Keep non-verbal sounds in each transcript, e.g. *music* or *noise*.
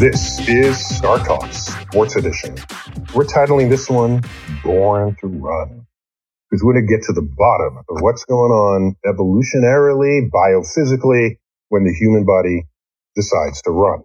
This is Star Talk Sports Edition. We're titling this one Born to Run. Because we're going to get to the bottom of what's going on evolutionarily, biophysically, when the human body decides to run.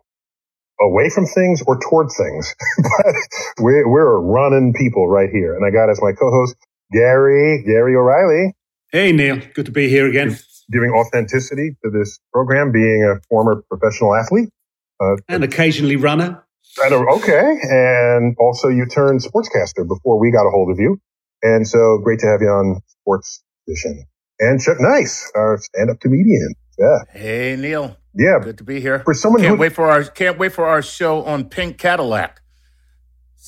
Away from things or toward things. *laughs* but we're, we're running people right here. And I got as my co-host, Gary, Gary O'Reilly. Hey, Neil. Good to be here again. Giving authenticity to this program, being a former professional athlete. Uh, and occasionally runner. okay. And also you turned sportscaster before we got a hold of you. And so great to have you on Sports Edition. And Chuck Nice, our stand-up comedian. Yeah. Hey, Neil. Yeah. Good to be here. For someone can't who wait for our can't wait for our show on Pink Cadillac.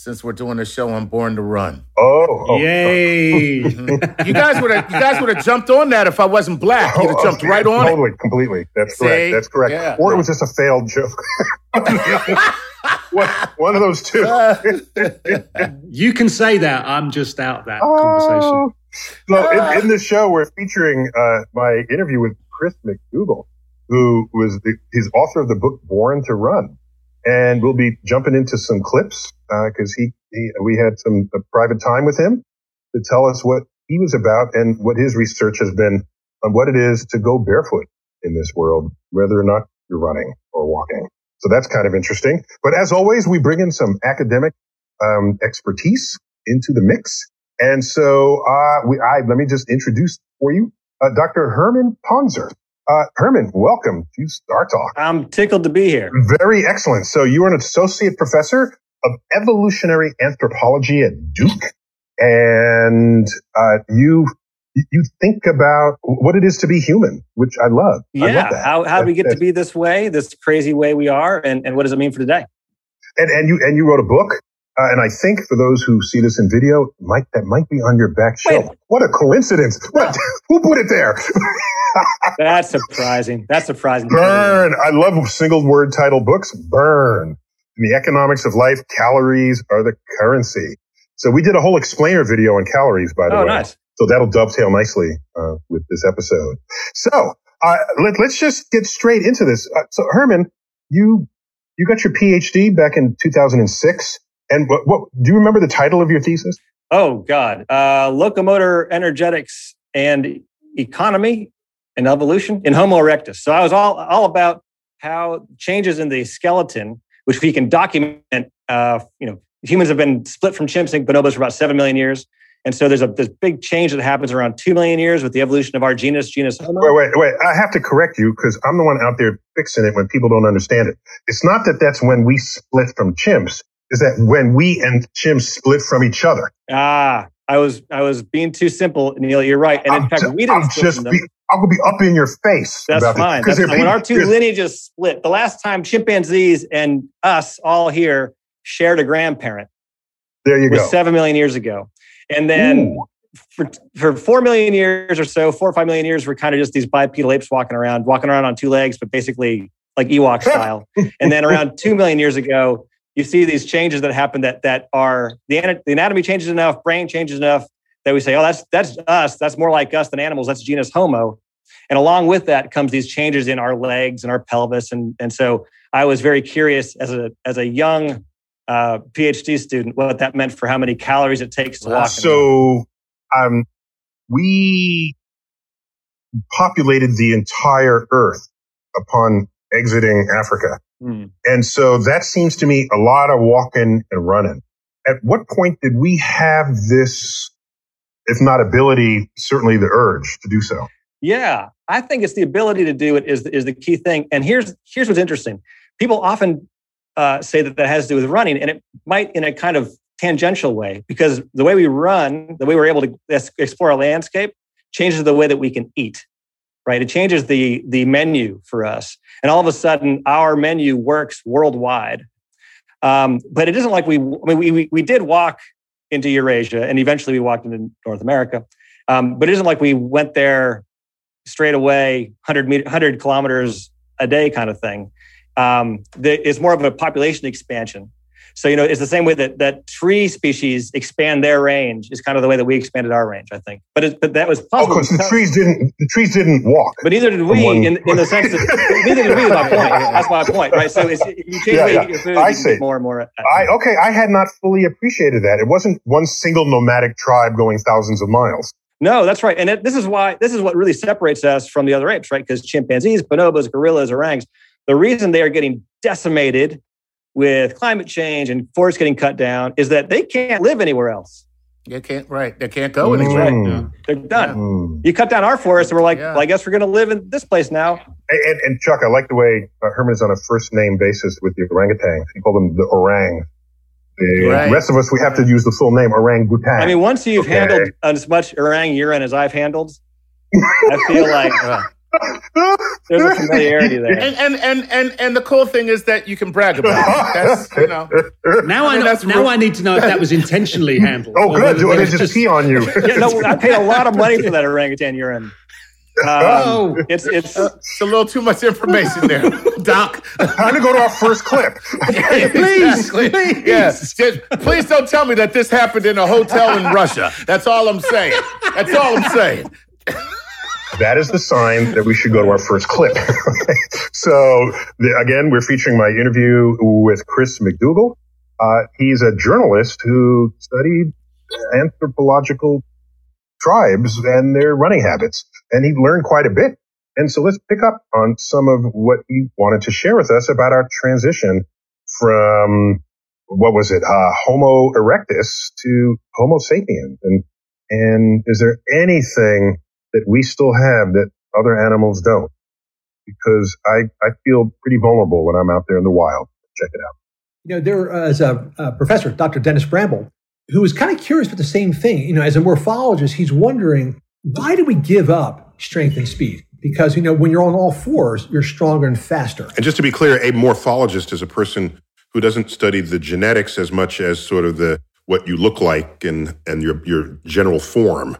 Since we're doing a show on Born to Run. Oh, oh yay! you guys would have you guys would have jumped on that if I wasn't black. You'd have oh, jumped right on totally, it. completely. That's See? correct. That's correct. Yeah. Or it was just a failed joke. one, one of those two. *laughs* you can say that. I'm just out that oh. conversation. So in, in the show, we're featuring uh, my interview with Chris McDougall, who was the, his author of the book Born to Run, and we'll be jumping into some clips because uh, he, he, we had some private time with him to tell us what he was about and what his research has been on what it is to go barefoot in this world, whether or not you're running or walking. So that's kind of interesting. But as always, we bring in some academic um, expertise into the mix. And so uh, we, I, let me just introduce for you uh, Dr. Herman Pontzer. Uh, Herman, welcome to Star Talk. I'm tickled to be here. Very excellent. So you are an associate professor of evolutionary anthropology at Duke, and uh, you you think about what it is to be human, which I love. Yeah, I love how how do we get to be this way, this crazy way we are, and, and what does it mean for today? And and you and you wrote a book, uh, and I think for those who see this in video, might that might be on your back shelf. Wait. What a coincidence! What, *laughs* who put it there? That's surprising. That's surprising. Burn. I love single word title books. Burn. In the economics of life, calories are the currency. So we did a whole explainer video on calories, by the oh, way. Nice. So that'll dovetail nicely uh, with this episode. So uh, let, us just get straight into this. Uh, so Herman, you you got your PhD back in 2006, and what, what do you remember the title of your thesis? Oh God, uh, locomotor energetics and economy and evolution in Homo erectus. So I was all all about how changes in the skeleton which we can document. Uh, you know, humans have been split from chimps and bonobos for about seven million years. And so there's a this big change that happens around two million years with the evolution of our genus, genus Homo. Wait, wait, wait! I have to correct you because I'm the one out there fixing it when people don't understand it. It's not that that's when we split from chimps. Is that when we and chimps split from each other? Ah, I was I was being too simple, Neil. You're right. And in I'm fact, we didn't I'm just them. be, I'm gonna be up in your face. That's this, That's fine. When our two lineages split, the last time chimpanzees and us all here shared a grandparent there you was go. seven million years ago, and then Ooh. for for four million years or so, four or five million years, we're kind of just these bipedal apes walking around, walking around on two legs, but basically like Ewok *laughs* style. and then around two million years ago, you see these changes that happen that that are the, the anatomy changes enough, brain changes enough that we say, oh, that's that's us. That's more like us than animals. That's genus Homo. And along with that comes these changes in our legs and our pelvis. And, and so I was very curious as a as a young uh, PhD student what that meant for how many calories it takes to walk. So, um, we populated the entire Earth upon exiting Africa. Hmm. And so that seems to me a lot of walking and running. At what point did we have this, if not ability, certainly the urge to do so? Yeah, I think it's the ability to do it is is the key thing. And here's here's what's interesting. People often uh, say that that has to do with running, and it might in a kind of tangential way because the way we run, the way we're able to explore a landscape, changes the way that we can eat. Right, it changes the the menu for us, and all of a sudden, our menu works worldwide. Um, but it isn't like we. I mean, we, we we did walk into Eurasia, and eventually we walked into North America. Um, but it isn't like we went there straight away 100 meter, 100 kilometers a day kind of thing um, it's more of a population expansion so you know it's the same way that that tree species expand their range is kind of the way that we expanded our range i think but it, but that was Oh, possible because the trees didn't, the trees didn't walk. but neither did we One- in, in the sense that *laughs* neither did we is my point that's my point right so it's, you change Yeah, way yeah. you your food I you see. get more and more uh, I, okay, I had not fully appreciated that. It wasn't one single nomadic tribe going thousands of miles. No, that's right. And it, this is why this is what really separates us from the other apes, right? Because chimpanzees, bonobos, gorillas, orangs, the reason they are getting decimated with climate change and forests getting cut down is that they can't live anywhere else. They can't, right. They can't go anywhere. Mm. Yeah. They're done. Mm. You cut down our forests, and we're like, Yeah. well, I guess we're going to live in this place now. And, and, and Chuck, I like the way uh, Herman is on a first name basis with the orangutans. He called them the orang. The Right. rest of us, we have to use the full name orangutan. I mean, once you've Okay. handled as much orang urine as I've handled, I feel like *laughs* Yeah. There's a familiarity there. And, and and and and the cool thing is that you can brag about it. That's you know. Now I, I know, now real- I need to know if that was intentionally *laughs* handled. oh, good. whether Do there they was just pee on you? *laughs* Yeah, no, I paid a lot of money for that orangutan urine. Um, Oh. it's it's It's a little too much information there, *laughs* Doc. Time to go to our first clip. please, please. Yes. Just- please don't tell me that this happened in a hotel in Russia. That's all I'm saying. That's all I'm saying. That is the sign that we should go to our first clip. *laughs* so the, again, we're featuring my interview with Chris McDougall. Uh, he's a journalist who studied anthropological tribes and their running habits, and he learned quite a bit. And so let's pick up on some of what he wanted to share with us about our transition from what was it, uh, Homo erectus to Homo sapiens, and and is there anything that we still have that other animals don't? Because I, I feel pretty vulnerable when I'm out there in the wild. Check it out. You know, there uh, was a, a professor, Dr. Dennis Bramble, who is kind of curious about the same thing. You know, as a morphologist, he's wondering why do we give up strength and speed? Because you know, when you're on all fours, you're stronger and faster. And just to be clear, a morphologist is a person who doesn't study the genetics as much as sort of the what you look like and and your your general form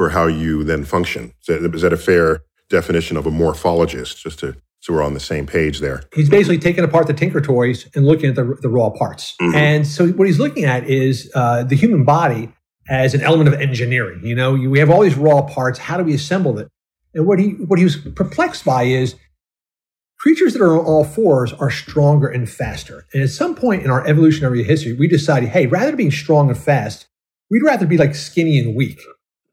for how you then function. Is that, is that a fair definition of a morphologist? Just to so we're on the same page there. He's basically taking apart the Tinker Toys and looking at the, the raw parts. Mhm. And so what he's looking at is uh, the human body as an element of engineering. You know, you, we have all these raw parts. How do we assemble it? And what he what he was perplexed by is creatures that are on all fours are stronger and faster. And at some point in our evolutionary history, we decided, hey, rather than being strong and fast, we'd rather be like skinny and weak.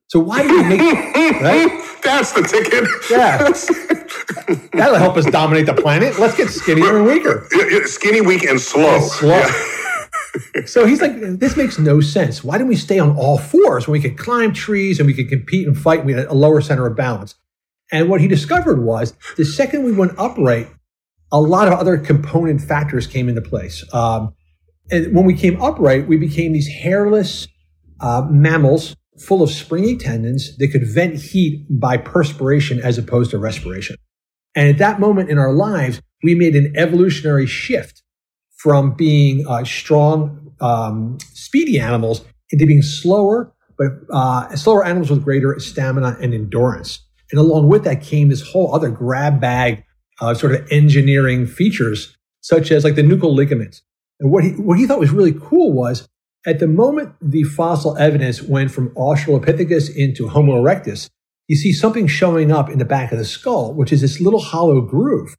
So why do we make *laughs* right? That's the ticket. Yeah. That'll help us dominate the planet. Let's get skinnier and weaker. Skinny, weak, and slow. Slow. *laughs* so he's like, this makes no sense. Why don't we stay on all fours when we could climb trees and we could compete and fight? We had a lower center of balance. And what he discovered was the second we went upright, a lot of other component factors came into place. Um, and when we came upright, we became these hairless, uh, mammals full of springy tendons that could vent heat by perspiration as opposed to respiration. And at that moment in our lives, we made an evolutionary shift from being uh, strong, um, speedy animals into being slower, but uh, slower animals with greater stamina and endurance. And along with that came this whole other grab bag uh, sort of engineering features, such as like the nuchal ligaments. And what he, what he thought was really cool was at the moment the fossil evidence went from Australopithecus into Homo erectus, you see something showing up in the back of the skull, which is this little hollow groove.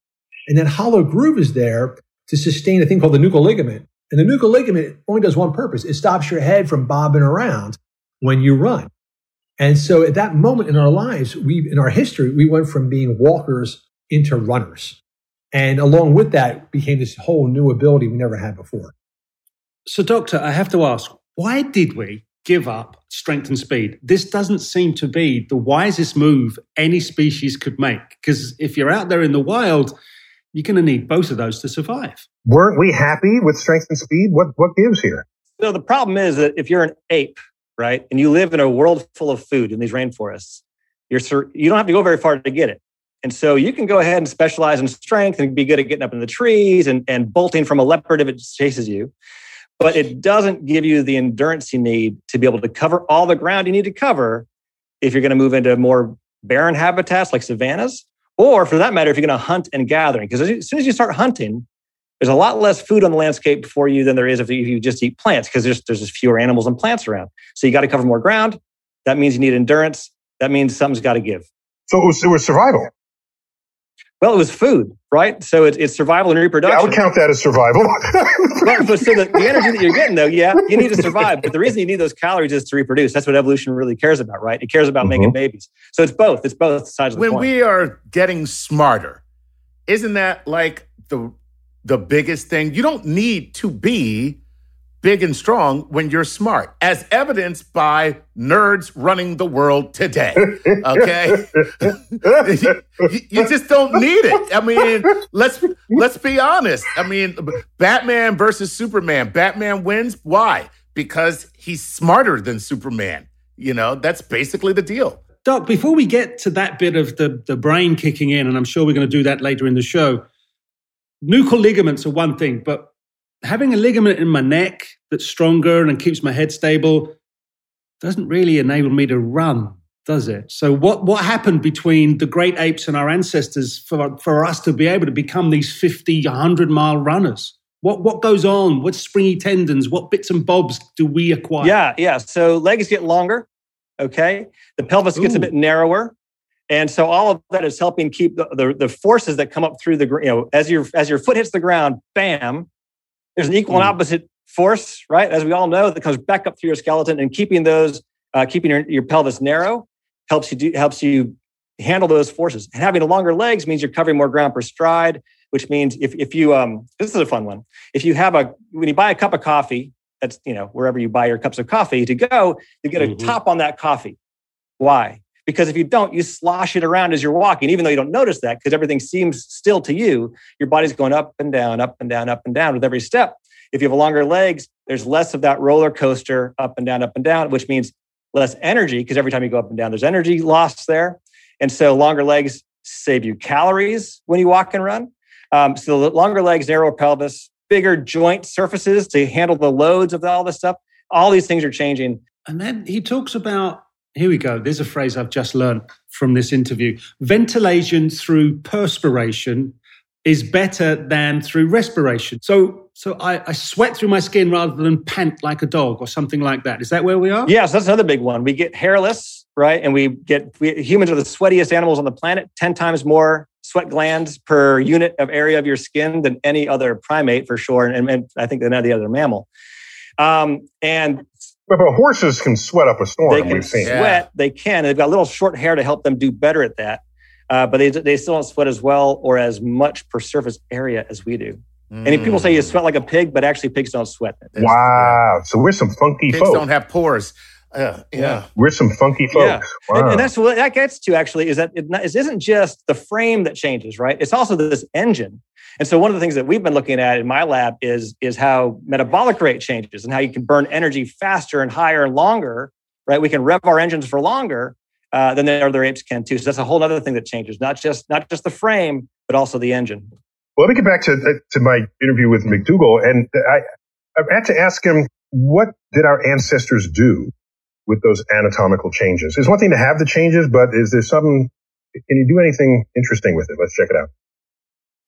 And that hollow groove is there to sustain a thing called the nuchal ligament. And the nuchal ligament only does one purpose. It stops your head from bobbing around when you run. And so at that moment in our lives, we, in our history, we went from being walkers into runners. And along with that became this whole new ability we never had before. So, Doctor, I have to ask, why did we give up strength and speed? This doesn't seem to be the wisest move any species could make. Because if you're out there in the wild, you're going to need both of those to survive. Weren't we happy with strength and speed? What what gives here? So the problem is that if you're an ape, right, and you live in a world full of food in these rainforests, you're you don't have to go very far to get it. And so you can go ahead and specialize in strength and be good at getting up in the trees and, and bolting from a leopard if it chases you. But it doesn't give you the endurance you need to be able to cover all the ground you need to cover if you're going to move into more barren habitats like savannas, or for that matter, if you're going to hunt and gathering. Because as soon as you start hunting, there's a lot less food on the landscape for you than there is if you just eat plants because there's, there's just fewer animals and plants around. So you got to cover more ground. That means you need endurance. That means something's got to give. So it was, it was survival. Well, it was food, right? So it's, it's survival and reproduction. Yeah, I would count that as survival. *laughs* but, but so the, the, energy that you're getting, though, yeah, you need to survive. But the reason you need those calories is to reproduce. That's what evolution really cares about, right? It cares about mm-hmm. making babies. So it's both. It's both sides of the when coin. When we are getting smarter, isn't that like the the biggest thing? You don't need to be big and strong when you're smart, as evidenced by nerds running the world today. *laughs* Okay, you, *laughs* you, just don't need it. I mean, let's let's be honest. I mean, Batman versus Superman. Batman wins. Why? Because he's smarter than Superman. You know, that's basically the deal. Doc, before we get to that bit of the, the brain kicking in, and I'm sure we're going to do that later in the show, nuchal ligaments are one thing, but having a ligament in my neck that's stronger and keeps my head stable doesn't really enable me to run, does it? So what what happened between the great apes and our ancestors for for us to be able to become these 50, 100 mile runners? What what goes on? What springy tendons? What bits and bobs do we acquire? Yeah, yeah. So legs get longer. Okay, the pelvis gets a bit narrower. And so all of that is helping keep the, the, the, forces that come up through the, you know, as your, as your foot hits the ground, bam, there's an equal and hmm. opposite force, right? As we all know, that comes back up through your skeleton and keeping those, uh, keeping your, your pelvis narrow helps you do, helps you handle those forces. And having longer legs means you're covering more ground per stride, which means if, if you, um, this is a fun one. If you have a, when you buy a cup of coffee, that's, you know, wherever you buy your cups of coffee to go, you get a mm-hmm. top on that coffee. Why? Because if you don't, you slosh it around as you're walking, even though you don't notice that because everything seems still to you. Your body's going up and down, up and down, up and down with every step. If you have longer legs, there's less of that roller coaster up and down, up and down, which means less energy because every time you go up and down, there's energy lost there. And so longer legs save you calories when you walk and run. Um, so the longer legs, narrower pelvis, bigger joint surfaces to handle the loads of all this stuff. All these things are changing. And then he talks about here we go. There's a phrase I've just learned from this interview. Ventilation through perspiration is better than through respiration. So, so I, I, sweat through my skin rather than pant like a dog or something like that. Is that where we are? Yes, that's another big one. We get hairless, right? And we get we, humans are the sweatiest animals on the planet. Ten times more sweat glands per unit of area of your skin than any other primate, for sure, and, and I think than any other mammal. Um, and but, but, horses can sweat up a storm. They can sweat. Yeah. They can. They've got a little short hair to help them do better at that. Uh, but they, they still don't sweat as well or as much per surface area as we do. Mm. And people say you sweat like a pig, but actually pigs don't sweat. Wow. So we're some funky pigs folk. don't have pores. Yeah, yeah. We're some funky folks. Yeah. Wow. And, and that's what that gets to actually is that it, not, it isn't just the frame that changes, right? It's also this engine. And so one of the things that we've been looking at in my lab is, is how metabolic rate changes and how you can burn energy faster and higher and longer, right? We can rev our engines for longer uh, than the other apes can too. So that's a whole other thing that changes, not just not just the frame, but also the engine. Well, let me get back to to my interview with McDougall, and I I had to ask him what did our ancestors do with those anatomical changes? It's one thing to have the changes, but is there something? Can you do anything interesting with it? Let's check it out.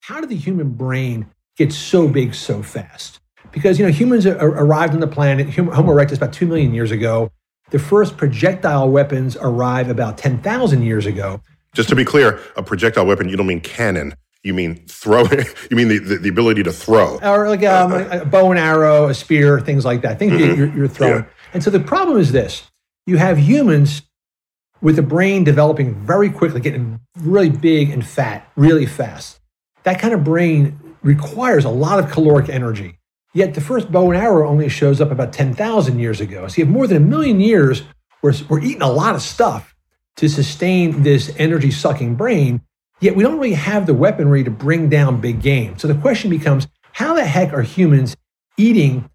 How did the human brain get so big so fast? Because you know humans arrived on the planet, Homo erectus, about two million years ago. The first projectile weapons arrive about ten thousand years ago. Just to be clear, a projectile weapon, you don't mean cannon. You mean throw? *laughs* you mean the, the, the, ability to throw? Or like um, a, a, bow and arrow, a spear, things like that. Things mm-hmm. you're, you're, throwing. Yeah. And so the problem is this you have humans with the brain developing very quickly, getting really big and fat really fast. That kind of brain requires a lot of caloric energy. Yet the first bow and arrow only shows up about 10,000 years ago. So you have more than a million years where we're eating a lot of stuff to sustain this energy sucking brain. Yet we don't really have the weaponry to bring down big game. So the question becomes how the heck are humans eating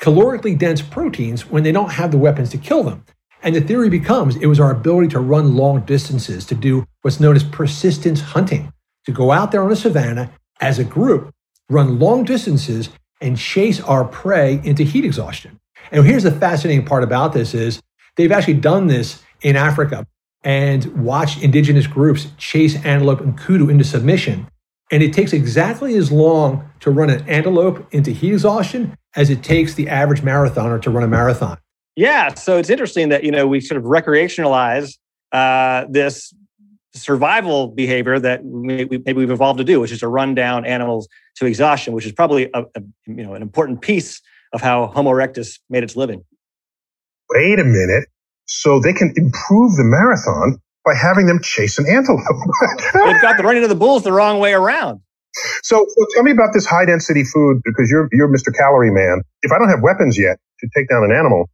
calorically dense proteins when they don't have the weapons to kill them? And the theory becomes it was our ability to run long distances, to do what's known as persistence hunting, to go out there on a savanna as a group, run long distances, and chase our prey into heat exhaustion. And here's the fascinating part about this is they've actually done this in Africa and watched indigenous groups chase antelope and kudu into submission. And it takes exactly as long to run an antelope into heat exhaustion as it takes the average marathoner to run a marathon. Yeah, so it's interesting that you know we sort of recreationalize uh, this survival behavior that we, maybe we've evolved to do, which is to run down animals to exhaustion, which is probably a, a, you know an important piece of how Homo erectus made its living. Wait a minute. So they can improve the marathon by having them chase an antelope. *laughs* They've got the running of the bulls the wrong way around. So, so tell me about this high density food because you're you're Mr. Calorie Man. If I don't have weapons yet to take down an animal,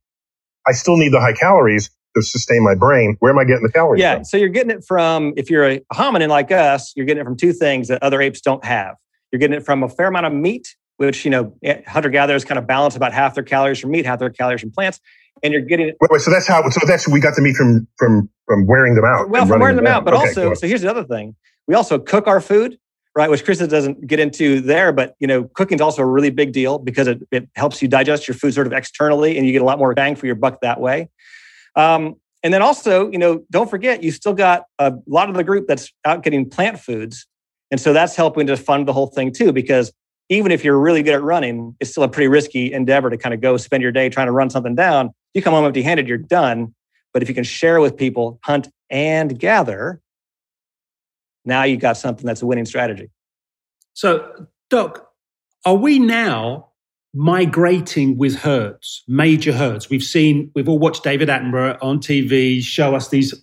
I still need the high calories to sustain my brain. Where am I getting the calories yeah, from? so you're getting it from, if you're a hominin like us, you're getting it from two things that other apes don't have. You're getting it from a fair amount of meat, which, you know, hunter gatherers kind of balance about half their calories from meat, half their calories from plants. And you're getting it. Wait, wait, so that's how, so that's, we got the meat from, from, from wearing them out. Well, from wearing them, them out, but okay, also, so here's the other thing. We also cook our food right? Which Chris doesn't get into there, but you know, cooking is also a really big deal because it, it helps you digest your food sort of externally, and you get a lot more bang for your buck that way. Um, and then also, you know, don't forget you still got a lot of the group that's out getting plant foods, and so that's helping to fund the whole thing too. Because even if you're really good at running, it's still a pretty risky endeavor to kind of go spend your day trying to run something down. You come home empty-handed, you're done. But if you can share with people, hunt and gather, now you got something that's a winning strategy. So, Doc, are we now migrating with herds, major herds? We've seen, we've all watched David Attenborough on TV show us these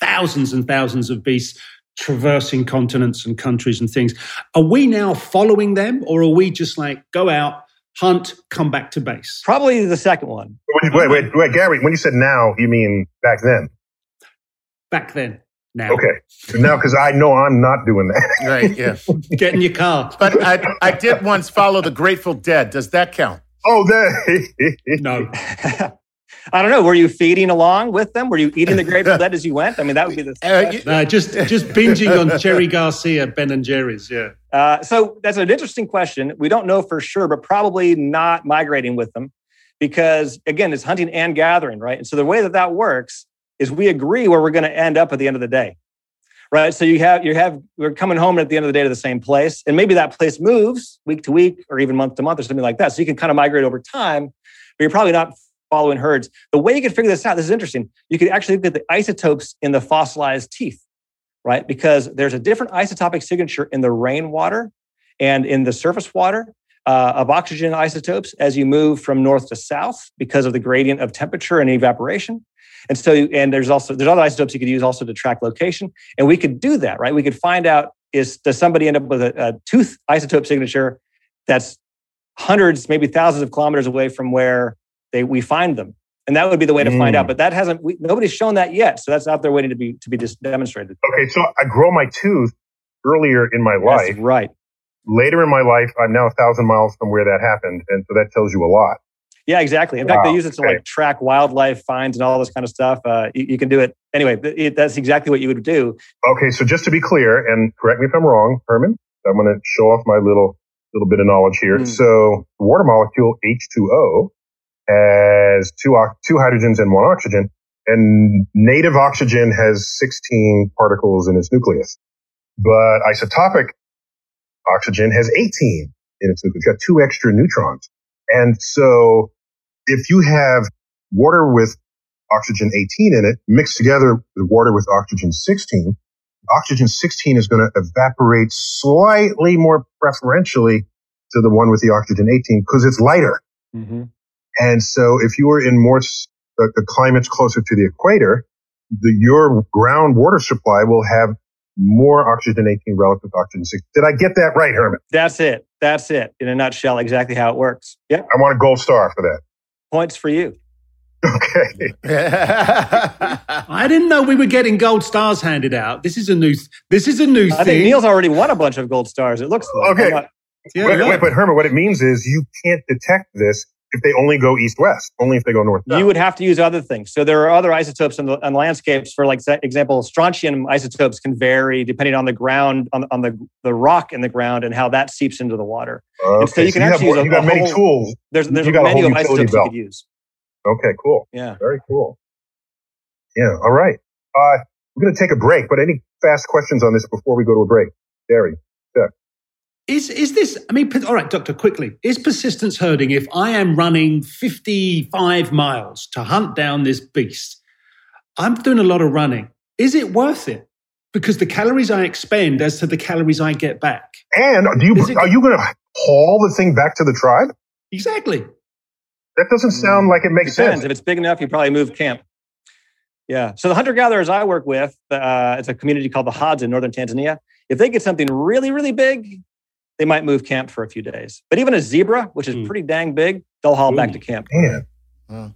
thousands and thousands of beasts traversing continents and countries and things. Are we now following them, or are we just like go out, hunt, come back to base? Probably the second one. Wait, wait, wait, wait Gary. When you said now, you mean back then? Back then now. Okay. Now, because I know I'm not doing that. *laughs* right. Yeah. *laughs* Get in your car. But I, I did once follow the Grateful Dead. Does that count? Oh, that. *laughs* no. I don't know. Were you feeding along with them? Were you eating the Grateful Dead as you went? I mean, that would be the. Uh, just just binging on Jerry Garcia, Ben and Jerry's. Yeah. Uh, so that's an interesting question. We don't know for sure, but probably not migrating with them, because again, it's hunting and gathering, right? And so the way that that works is we agree where we're going to end up at the end of the day right? So you have you have we're coming home at the end of the day to the same place and maybe that place moves week to week or even month to month or something like that. So you can kind of migrate over time but you're probably not following herds. The way you can figure this out this is interesting. You could actually look at the isotopes in the fossilized teeth right? Because there's a different isotopic signature in the rainwater and in the surface water uh, of oxygen isotopes as you move from north to south because of the gradient of temperature and evaporation and so, and there's also there's other isotopes you could use also to track location, and we could do that, right? We could find out is does somebody end up with a, a tooth isotope signature that's hundreds, maybe thousands of kilometers away from where they we find them. and that would be the way to find Mm. out. But that hasn't we, nobody's shown that yet, so that's out there waiting to be to be just demonstrated. Okay, so I grow my tooth earlier in my life. That's right. Later in my life, I'm now a thousand miles from where that happened, and so that tells you a lot. Yeah, exactly. In fact, they use it to okay. like track wildlife finds and all this kind of stuff. Uh, you, you can do it anyway. It, that's exactly what you would do. Okay, so just to be clear, and correct me if I'm wrong, Herman, I'm going to show off my little little bit of knowledge here. Mm. So, water molecule H2O has two two hydrogens and one oxygen, and native oxygen has 16 particles in its nucleus, but isotopic oxygen has 18 in its nucleus. It's got two extra neutrons, and so if you have water with oxygen 18 in it mixed together with water with oxygen 16 oxygen 16 is going to evaporate slightly more preferentially to the one with the oxygen 18 because it's lighter. Mm-hmm. And so if you were in more, the, the climates closer to the equator, the, your groundwater supply will have more oxygen 18 relative to oxygen 16. Did I get that right, Herman? That's it. That's it. In a nutshell, exactly how it works. Yeah, I want a gold star for that. points for you. Okay. *laughs* I didn't know we were getting gold stars handed out. This is a new. This is a new I thing. think Neil's already won a bunch of gold stars. It looks like. Okay. Not- Yeah, wait, yeah. wait, but Herman, what it means is you can't detect this if they only go east-west, only if they go north-south. you would have to use other things. So there are other isotopes in the on landscapes. For like example, strontium isotopes can vary depending on the ground, on, on the the rock in the ground, and how that seeps into the water. Okay, so you can have, actually use a- you got a many whole- tools. There's there's You a of isotopes you belt. could use. Okay, cool. Yeah. Very cool. Yeah. All right. Uh, we're going to take a break, but any fast questions on this before we go to a break? Gary. Is is this? I mean, all right, doctor. Quickly, is persistence herding if I am running fifty-five miles to hunt down this beast? I'm doing a lot of running. Is it worth it? Because the calories I expend as to the calories I get back. And do you it- are you going to haul the thing back to the tribe? Exactly. That doesn't sound like it makes Depends. sense. If it's big enough, you probably move camp. Yeah. So the hunter gatherers I work with, uh, it's a community called the Hadza in northern Tanzania. If they get something really, really big, they might move camp for a few days. But even a zebra, which is Mm. pretty dang big, they'll haul back to camp. Man, In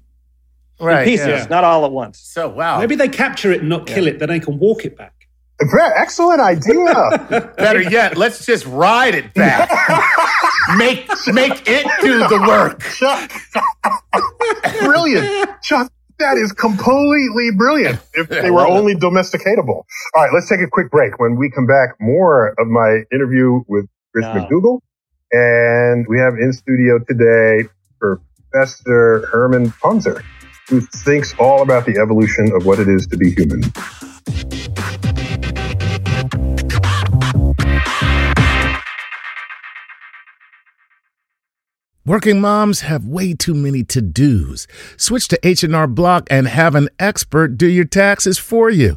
right. pieces, yeah. not all at once. So wow. Maybe they capture it and not kill it, then they can walk it back. Brett, excellent idea. *laughs* Better yet, let's just ride it back. *laughs* make make it do the work. Chuck. brilliant. Chuck, that is completely brilliant if they were only domesticatable. All right, let's take a quick break. When we come back, more of my interview with Chris Yeah. McDougall. And we have in studio today Professor Herman Pontzer, who thinks all about the evolution of what it is to be human. Working moms have way too many to-dos. Switch to H&R Block and have an expert do your taxes for you.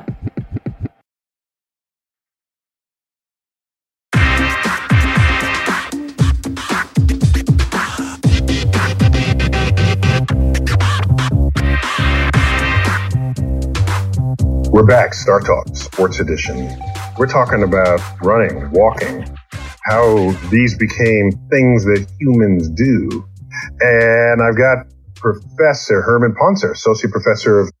We're back, Star Talk, Sports Edition. We're talking about running, walking, how these became things that humans do. And I've got Professor Herman Pontzer, Associate Professor of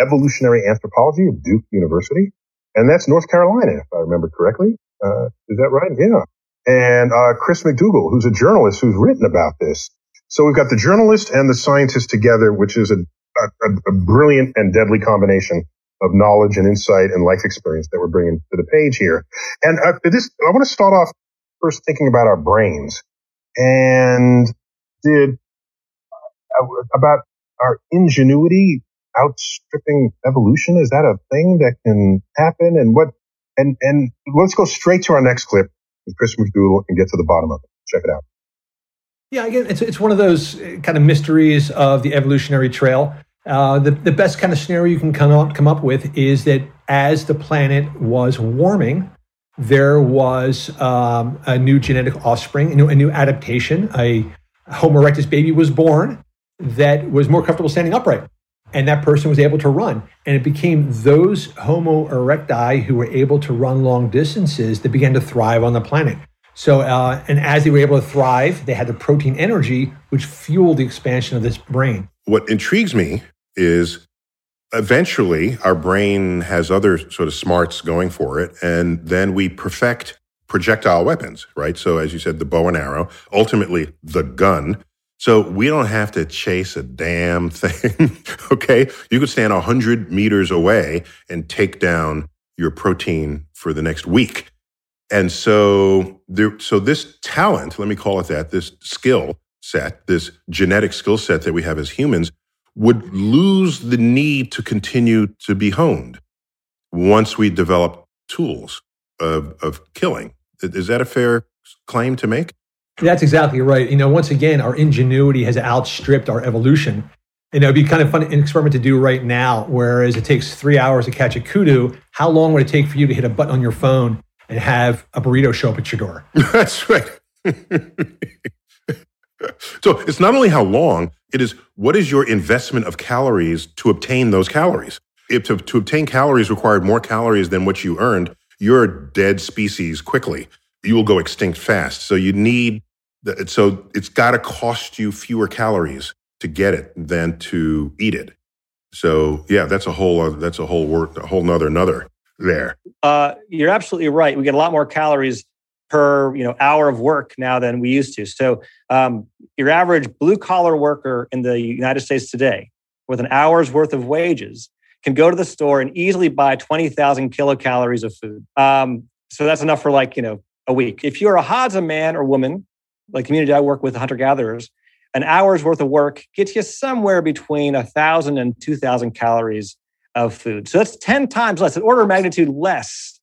Evolutionary Anthropology at Duke University. And that's North Carolina, if I remember correctly. Uh, is that right? Yeah. And uh, Chris McDougall, who's a journalist who's written about this. So we've got the journalist and the scientist together, which is a, a, a brilliant and deadly combination of knowledge and insight and life experience that we're bringing to the page here. And uh, this, I want to start off first thinking about our brains and did uh, about our ingenuity outstripping evolution. Is that a thing that can happen? And what, and, and let's go straight to our next clip with Chris McDougall and get to the bottom of it. Check it out. Yeah, again, it's, it's one of those uh, kind of mysteries of the evolutionary trail. Uh, the, the best kind of scenario you can come up, come up with is that as the planet was warming, there was um, a new genetic offspring, a new, a new adaptation. A Homo erectus baby was born that was more comfortable standing upright. And that person was able to run. And it became those Homo erecti who were able to run long distances that began to thrive on the planet. So, uh, and as they were able to thrive, they had the protein energy, which fueled the expansion of this brain. What intrigues me is eventually our brain has other sort of smarts going for it. And then we perfect projectile weapons, right? So as you said, the bow and arrow, ultimately the gun. So we don't have to chase a damn *laughs* thing. okay. You could stand 100 meters away and take down your protein for the next week. And so there, so this talent, let me call it that, this skill set, this genetic skill set that we have as humans would lose the need to continue to be honed once we develop tools of, of killing. Is that a fair claim to make? That's exactly right. You know, once again, our ingenuity has outstripped our evolution. You know, it'd be kind of fun an experiment to do right now. Whereas it takes three hours to catch a kudu, how long would it take for you to hit a button on your phone and have a burrito show up at your door? *laughs* That's right. *laughs* *laughs* so it's not only how long, it is what is your investment of calories to obtain those calories? If to, to obtain calories required more calories than what you earned, you're a dead species quickly. You will go extinct fast. So you need, so it's got to cost you fewer calories to get it than to eat it. So yeah, that's a whole, other, that's a whole work, a whole nother, another there. Uh, you're absolutely right. We get a lot more calories per you know hour of work now than we used to. So um, your average blue collar worker in the United States today, with an hour's worth of wages, can go to the store and easily buy twenty thousand kilocalories of food. Um, so that's enough for like you know a week. If you're a Hadza man or woman, like community I work with, hunter gatherers, an hour's worth of work gets you somewhere between a thousand and two thousand calories of food. So that's ten times less, an order of magnitude less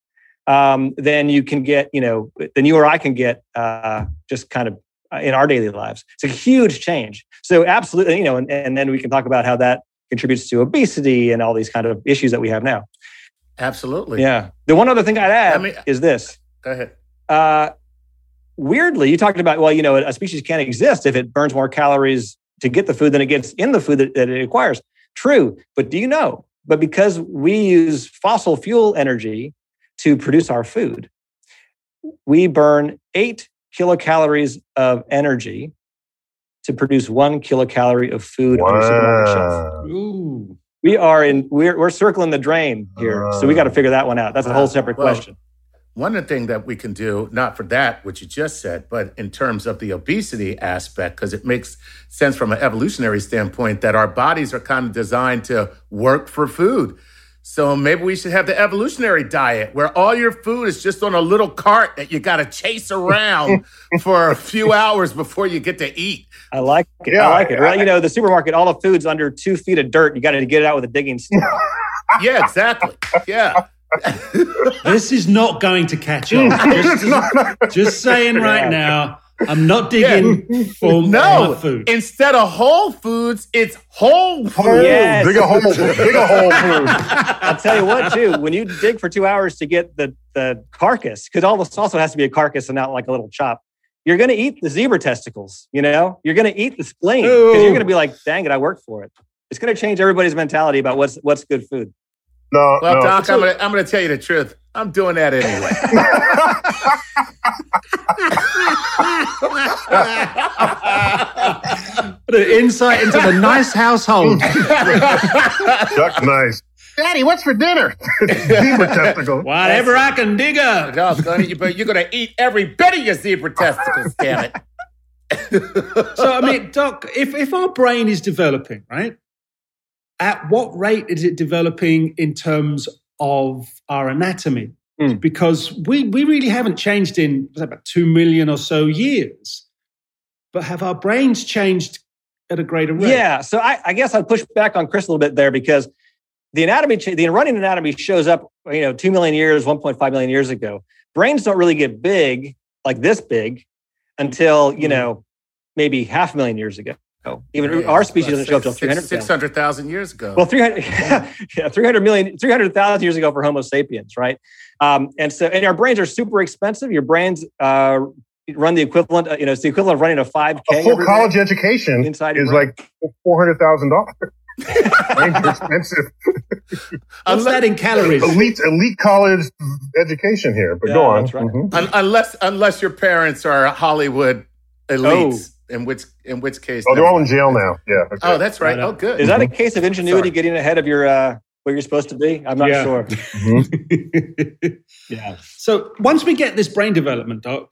um, than you can get, you know, than you or I can get uh, just kind of uh, in our daily lives. It's a huge change. So absolutely, you know, and, and then we can talk about how that contributes to obesity and all these kind of issues that we have now. Absolutely. Yeah. The one other thing I'd add I mean, is this. Go ahead. Uh, weirdly, you talked about, well, you know, a species can't exist if it burns more calories to get the food than it gets in the food that, that it acquires. True. But do you know? But because we use fossil fuel energy to produce our food. We burn eight kilocalories of energy to produce one kilocalorie of food wow. on the supermarket shelf. Ooh. We are in we're we're circling the drain here. Uh, so we got to figure that one out. That's a whole separate well, question. One of the things that we can do, not for that, what you just said, but in terms of the obesity aspect, because it makes sense from an evolutionary standpoint that our bodies are kind of designed to work for food. So maybe we should have the evolutionary diet where all your food is just on a little cart that you got to chase around *laughs* for a few hours before you get to eat. I like it. Yeah, I like it. Well, you know, the supermarket, all the food's under two feet of dirt. You got to get it out with a digging stick. *laughs* yeah, exactly. Yeah. *laughs* this is not going to catch on. Just, just saying right now. I'm not digging yeah. for *laughs* no food. Instead of Whole Foods, it's Hole Foods. Yes. Dig a hole. *laughs* dig a hole. I'll tell you what, too. When you dig for two hours to get the the carcass, because all this also has to be a carcass and not like a little chop. You're going to eat the zebra testicles. You know, you're going to eat the spleen because you're going to be like, "Dang it, I worked for it." It's going to change everybody's mentality about what's what's good food. No, well, no. Doc, I'm gonna I'm gonna tell you the truth. I'm doing that anyway. *laughs* what an insight into the nice household. *laughs* Duck nice. Daddy, what's for dinner? *laughs* zebra testicles. Whatever I can dig up. but you're gonna eat every bit of your zebra testicles, damn it. so I mean, Doc, if if our brain is developing, right? At what rate is it developing in terms of our anatomy? Mm. Because we, we really haven't changed in about 2 million or so years. But have our brains changed at a greater rate? Yeah. So I, I guess I'd push back on Chris a little bit there because the anatomy, the running anatomy shows up, you know, 2 million years, 1.5 million years ago. Brains don't really get big, like this big, until, you hmm. know, maybe half a million years ago. Even yeah, our species doesn't show up until 300. 600,000 years ago. Well, 300, *laughs* yeah, 300 million, 300,000 years ago for Homo sapiens, right? Um, and so, and our brains are super expensive. Your brains uh, run the equivalent, uh, you know, it's the equivalent of running a 5K. A full college education inside is brain. like $400,000. brains expensive. *laughs* What's that in calories? Elite, elite college education here, but yeah, go on. Right. Mm-hmm. unless, unless your parents are Hollywood elites. Oh in which in which case? Oh, they're all in jail now. Yeah. Okay. Oh, that's right. Oh, good. Is that a case of ingenuity getting ahead of your uh, where you're supposed to be? I'm not yeah. sure. *laughs* Mm-hmm. yeah. So once we get this brain development, Doc,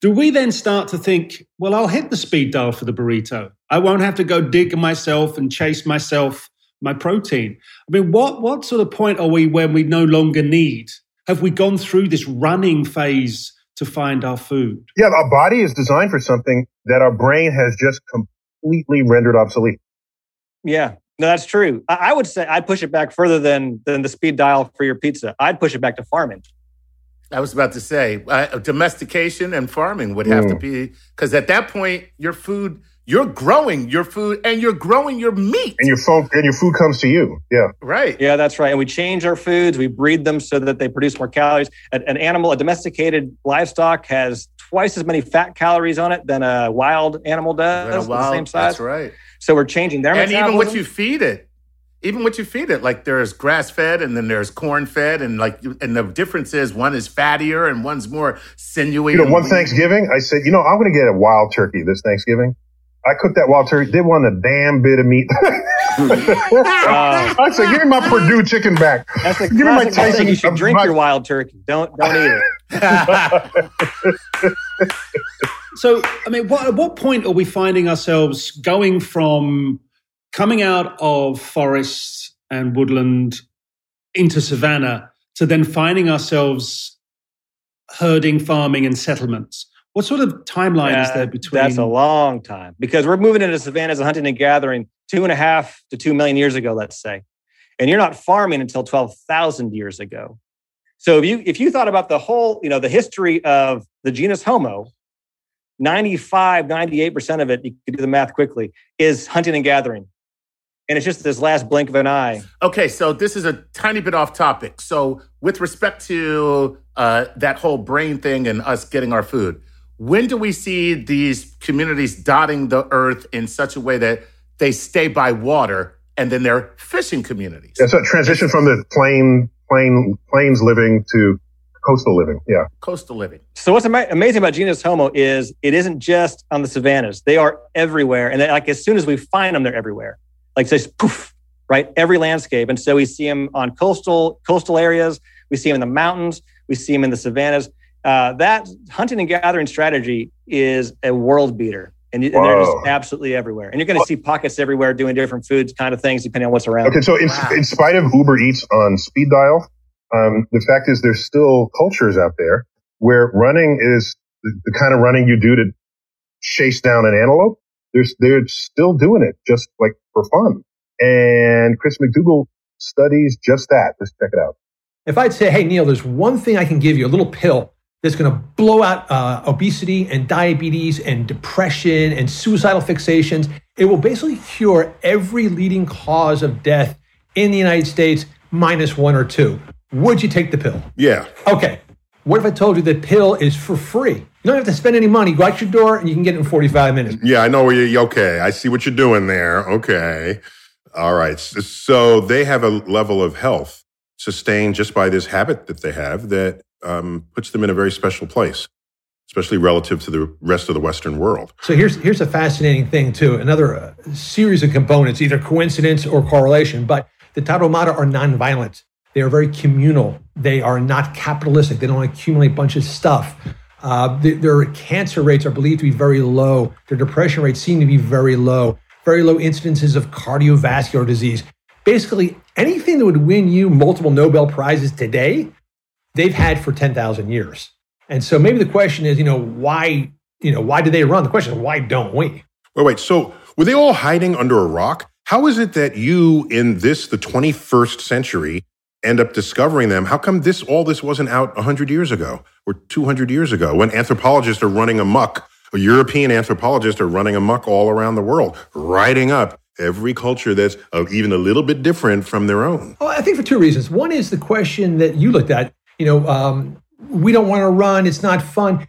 do we then start to think, well, I'll hit the speed dial for the burrito. I won't have to go dig myself and chase myself my protein. I mean, what what sort of point are we when we no longer need? Have we gone through this running phase? To find our food. Yeah, our body is designed for something that our brain has just completely rendered obsolete. Yeah, no, that's true. I, would say I'd push it back further than than the speed dial for your pizza. I'd push it back to farming. I was about to say uh, domestication and farming would have mm. to be because at that point your food you're growing your food and you're growing your meat. And your food and your food comes to you. Yeah. Right. Yeah that's right. And we change our foods. We breed them so that they produce more calories. An, an animal a domesticated livestock has twice as many fat calories on it than a wild animal does wild, the same size. that's right. So we're changing their and even what you feed it even what you feed it like there's grass fed and then there's corn fed and like and the difference is one is fattier and one's more sinewy you know one thanksgiving i said you know i'm going to get a wild turkey this thanksgiving I cooked that wild turkey. They want a damn bit of meat. uh, *laughs* I said, "Give me my Perdue chicken back." That's the give me my Tyson. You should drink my, your wild turkey. Don't don't eat it. *laughs* so, I mean, what, at what point are we finding ourselves going from coming out of forests and woodland into savanna to then finding ourselves herding, farming, and settlements? What sort of timeline yeah, is there between? That's a long time because we're moving into savannas and hunting and gathering two and a half to two million years ago, let's say, and you're not farming until twelve thousand years ago. So if you if you thought about the whole, you know, the history of the genus Homo, 95, 98% of it, you could do the math quickly, is hunting and gathering. And it's just this last blink of an eye. Okay, so this is a tiny bit off topic. So, with respect to uh, that whole brain thing and us getting our food, when do we see these communities dotting the earth in such a way that they stay by water and then they're fishing communities? It's a transition from the plain, plain, plains living to coastal living. Yeah. Coastal living. So what's ama- amazing about genus Homo is it isn't just on the savannas. They are everywhere. And like as soon as we find them, they're everywhere. Like just poof, right? Every landscape. And so we see them on coastal, coastal areas. We see them in the mountains. We see them in the savannas uh, that hunting and gathering strategy is a world beater. and, and they're just absolutely everywhere. And you're going to see pockets everywhere doing different foods, kind of things, depending on what's around. Okay, so in, wow. in spite of Uber Eats on speed dial, um, the fact is there's still cultures out there where running is the, the kind of running you do to chase down an antelope. They're, they're still doing it just like for fun. And Chris McDougall studies just that. Just check it out. If I'd say, hey, Neil, there's one thing I can give you, a little pill that's going to blow out uh, obesity and diabetes and depression and suicidal fixations. It will basically cure every leading cause of death in the United States, minus one or two. Would you take the pill? Yeah. Okay. What if I told you the pill is for free? You don't have to spend any money. Go out your door and you can get it in 45 minutes. Yeah, I know where you okay. I see what you're doing there. Okay. All right. So they have a level of health sustained just by this habit that they have that um, puts them in a very special place, especially relative to the rest of the Western world. So here's here's a fascinating thing too. Another uh, series of components, either coincidence or correlation. But the Tarahumara are nonviolent. They are very communal. They are not capitalistic. They don't accumulate a bunch of stuff. Uh, their cancer rates are believed to be very low. Their depression rates seem to be very low. Very low incidences of cardiovascular disease. Basically, anything that would win you multiple Nobel Prizes today, they've had for 10,000 years. And so maybe the question is, you know, why, you know, why do they run? The question is, why don't we? Wait, wait. So were they all hiding under a rock? How is it that you, in this, the 21st century, end up discovering them. How come this all this wasn't out 100 years ago or 200 years ago when anthropologists are running amok, or European anthropologists are running amok all around the world, writing up every culture that's uh, even a little bit different from their own? Well, I think for two reasons. One is the question that you looked at. You know, um, we don't want to run; it's not fun.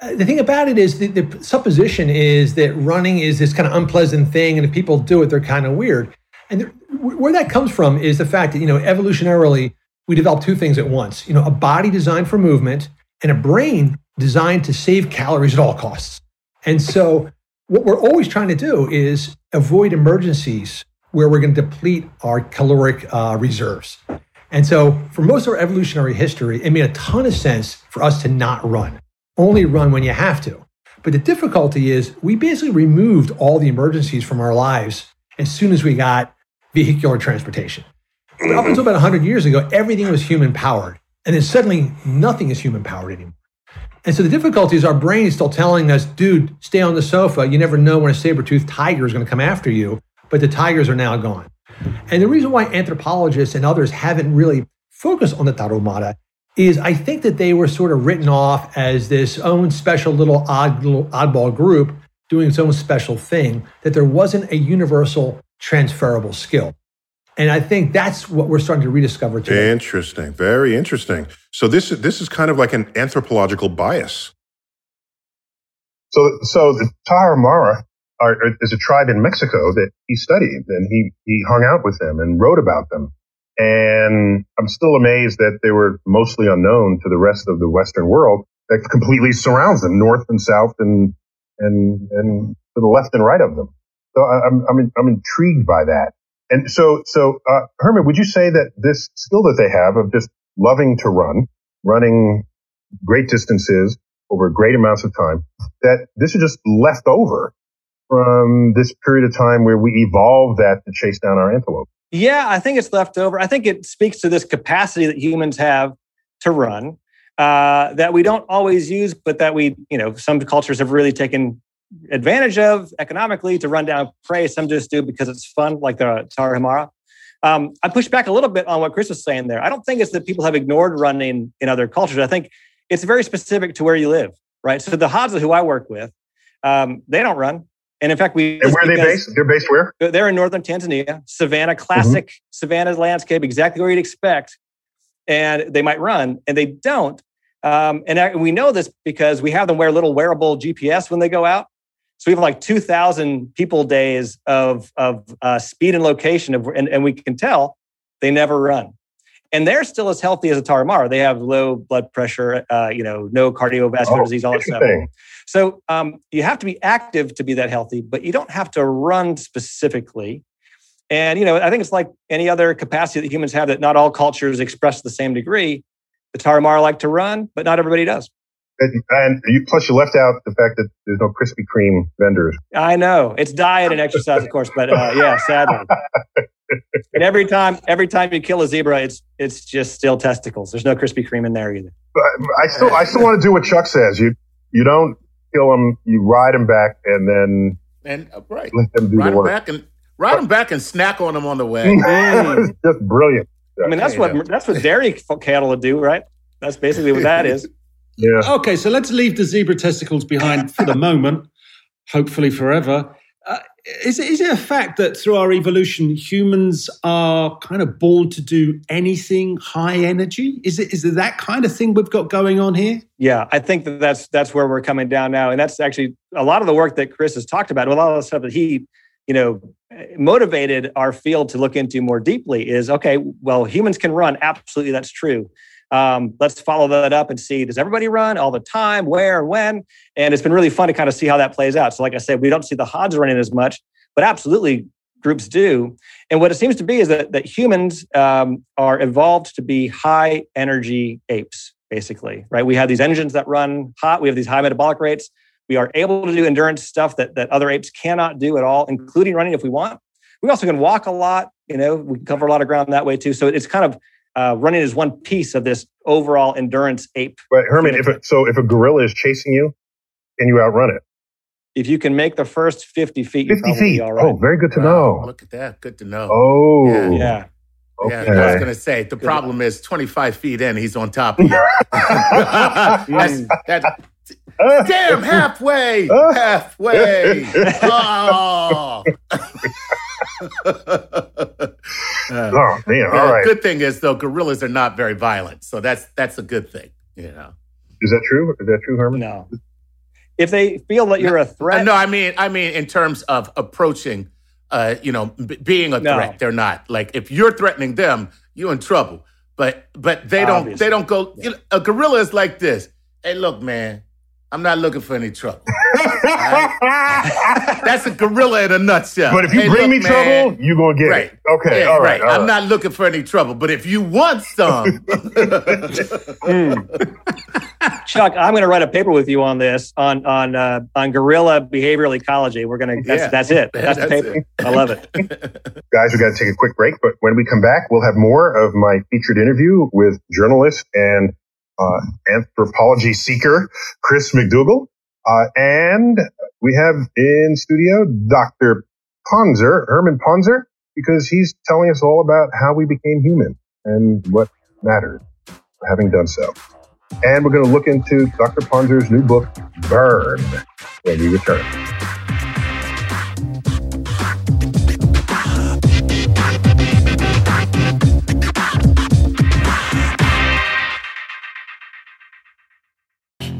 Uh, the thing about it is the, the supposition is that running is this kind of unpleasant thing, and if people do it, they're kind of weird. And where that comes from is the fact that, you know, evolutionarily, we developed two things at once, you know, a body designed for movement and a brain designed to save calories at all costs. And so what we're always trying to do is avoid emergencies where we're going to deplete our caloric uh, reserves. And so for most of our evolutionary history, it made a ton of sense for us to not run, only run when you have to. But the difficulty is we basically removed all the emergencies from our lives as soon as we got vehicular transportation. Up mm-hmm. until about 100 years ago, everything was human powered. And then suddenly, nothing is human powered anymore. And so the difficulty is our brain is still telling us, dude, stay on the sofa. You never know when a saber toothed tiger is going to come after you. But the tigers are now gone. And the reason why anthropologists and others haven't really focused on the Tarahumara is I think that they were sort of written off as this own special little odd little oddball group doing its own special thing, that there wasn't a universal transferable skill. And I think that's what we're starting to rediscover today. Interesting. Very interesting. So this this is kind of like an anthropological bias. So so the Tarahumara are, is a tribe in Mexico that he studied and he he hung out with them and wrote about them. And I'm still amazed that they were mostly unknown to the rest of the Western world that completely surrounds them, north and south and and and to the left and right of them. So I, am I'm, I'm intrigued by that. And so, so, uh, Herman, would you say that this skill that they have of just loving to run, running great distances over great amounts of time, that this is just left over from this period of time where we evolved that to chase down our antelope? Yeah, I think it's left over. I think it speaks to this capacity that humans have to run uh, that we don't always use, but that we, you know, some cultures have really taken advantage of economically to run down prey. Some just do because it's fun, like the Tarahumara. Um, I push back a little bit on what Chris was saying there. I don't think it's that people have ignored running in other cultures. I think it's very specific to where you live, right? So the Hadza, who I work with, um, they don't run. And in fact, we. And where are they based? They're based where? They're in northern Tanzania, Savannah, classic mm-hmm. Savannah landscape, exactly where you'd expect. And they might run, and they don't. Um, and we know this because we have them wear little wearable GPS when they go out. So we have like 2,000 people days of, of uh, speed and location, of, and, and we can tell they never run. And they're still as healthy as a Tarahumara. They have low blood pressure, uh, you know, no cardiovascular oh, disease, all that stuff. So um, you have to be active to be that healthy, but you don't have to run specifically. And you know, I think it's like any other capacity that humans have that not all cultures express to the same degree. The Tarahumara like to run, but not everybody does. And, and you, plus, you left out the fact that there's no Krispy Kreme vendors. I know it's diet and exercise, of course, but uh, yeah, sadly. *laughs* and every time, every time you kill a zebra, it's it's just still testicles. There's no Krispy Kreme in there either. But I still, I still want to do what Chuck says. You, you don't kill them. You ride them back, and then And uh, right, let them do ride the them work. back and ride them back and snack on them on the way. *laughs* it's just brilliant. I mean, that's Hey, what that's what dairy cattle would do, right? That's basically what that is. Yeah. Okay, so let's leave the zebra testicles behind for the moment, hopefully forever. Uh, is, it- is it a fact that through our evolution, humans are kind of born to do anything high energy? Is it is it that kind of thing we've got going on here? Yeah, I think that that's that's where we're coming down now, and that's actually a lot of the work that Chris has talked about. A lot of the stuff that he, you know, motivated our field to look into more deeply is okay. Well, humans can run. Absolutely, that's true. Um, let's follow that up and see does everybody run all the time, where and when? And it's been really fun to kind of see how that plays out. So, like I said, we don't see the Hadza running as much, but absolutely groups do. And what it seems to be is that that humans um, are evolved to be high energy apes, basically, right? We have these engines that run hot. We have these high metabolic rates. We are able to do endurance stuff that that other apes cannot do at all, including running if we want. We also can walk a lot. You know, we can cover a lot of ground that way too. So it's kind of uh, running is one piece of this overall endurance ape. But Herman, if it, so, if a gorilla is chasing you, can you outrun it? If you can make the first 50 feet, you're 50 probably feet. all right. Oh, very good to Wow, know. Look at that. Good to know. Oh, Yeah. yeah. Yeah, okay. I was gonna say the problem is 25 feet in, he's on top of *laughs* you. *laughs* That's, that, damn, halfway, *laughs* halfway. Oh. Uh, *laughs* Oh, man. All the right. Good thing is though, gorillas are not very violent, so that's that's a good thing. You know. Is that true? Is that true, Herman? No. If they feel that you're a Uh, threat, no, I mean, I mean, in terms of approaching, uh, you know, b- being a No. threat, they're not. Like if you're threatening them, you're in trouble. But but they don't Obviously. they don't go. You know, a gorilla is like this. Hey, look, man, I'm not looking for any trouble. That's a gorilla in a nutshell. But if you Hey, bring look, me man, trouble, you gonna get Right. it. Okay. yeah, all right. right. all I'm right. not looking for any trouble. But if you want some, *laughs* Chuck, I'm going to write a paper with you on this on on uh, on gorilla behavioral ecology. We're going to that's Yeah. that's it. *laughs* That's, the paper. it. I love it. *laughs* Guys, we got to take a quick break, but when we come back, we'll have more of my featured interview with journalist and uh, anthropology seeker Chris McDougall. Uh, and we have in studio Dr. Pontzer, Herman Pontzer, because he's telling us all about how we became human and what mattered having done so. And we're going to look into Dr. Pontzer's new book, Burn, when we return.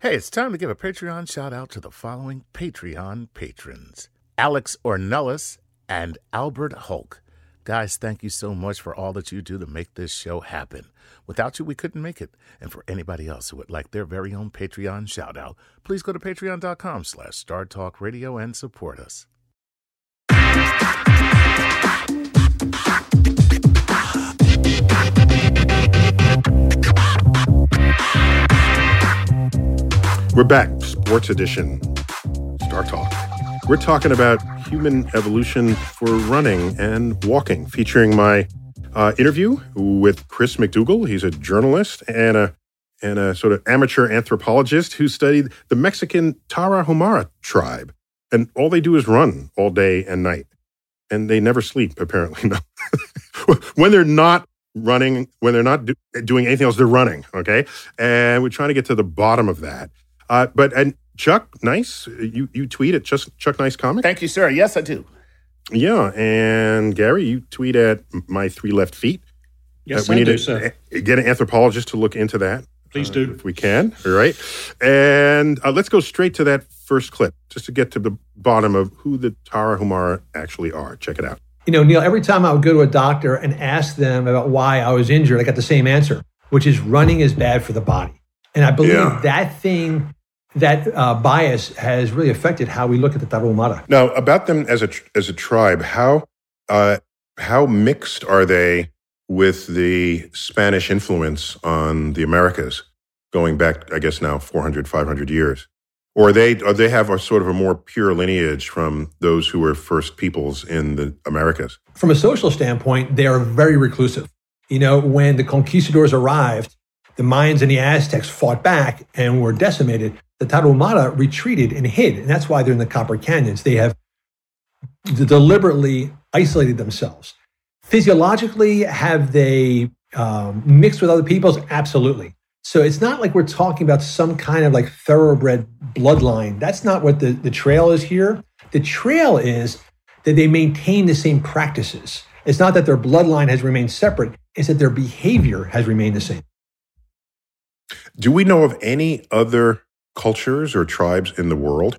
Hey, it's time to give a Patreon shout out to the following Patreon patrons Alex Ornelas and Albert Hulk. Guys, thank you so much for all that you do to make this show happen. Without you, we couldn't make it. And for anybody else who would like their very own Patreon shout out, please go to patreon.com slash Star Talk Radio and support us. We're back, Sports Edition, Star Talk. We're talking about human evolution for running and walking, featuring my uh, interview with Chris McDougall. He's a journalist and a and a sort of amateur anthropologist who studied the Mexican Tarahumara tribe, and all they do is run all day and night, and they never sleep. Apparently, *laughs* when they're not running, when they're not do, doing anything else, they're running. Okay, and we're trying to get to the bottom of that. Uh, but and Chuck Nice, you you tweet at just Chuck Nice Comic. Thank you, sir. Yes, I do. Yeah, and Gary, you tweet at my three left feet. Yes, Uh, we I need do, to sir. uh, get an anthropologist to look into that. Please uh, do. if we can. All right, and uh, let's go straight to that first clip, just to get to the bottom of who the Tarahumara actually are. Check it out. You know, Neil, every time I would go to a doctor and ask them about why I was injured, I got the same answer, which is running is bad for the body. And I believe Yeah. that thing, that uh, bias has really affected how we look at the Tarahumara. Now, about them as a as a tribe, how uh, how mixed are they with the Spanish influence on the Americas, going back, I guess now 400, 500 years, or they or they have a sort of a more pure lineage from those who were first peoples in the Americas? From a social standpoint, they are very reclusive. You know, when the conquistadors arrived, the Mayans and the Aztecs fought back and were decimated. The Tarahumara retreated and hid, and that's why they're in the Copper Canyons. They have deliberately isolated themselves. Physiologically, have they um, mixed with other peoples? Absolutely. So it's not like we're talking about some kind of like thoroughbred bloodline. That's not what the, the trail is here. The trail is that they maintain the same practices. It's not that their bloodline has remained separate, it's that their behavior has remained the same. Do we know of any other cultures or tribes in the world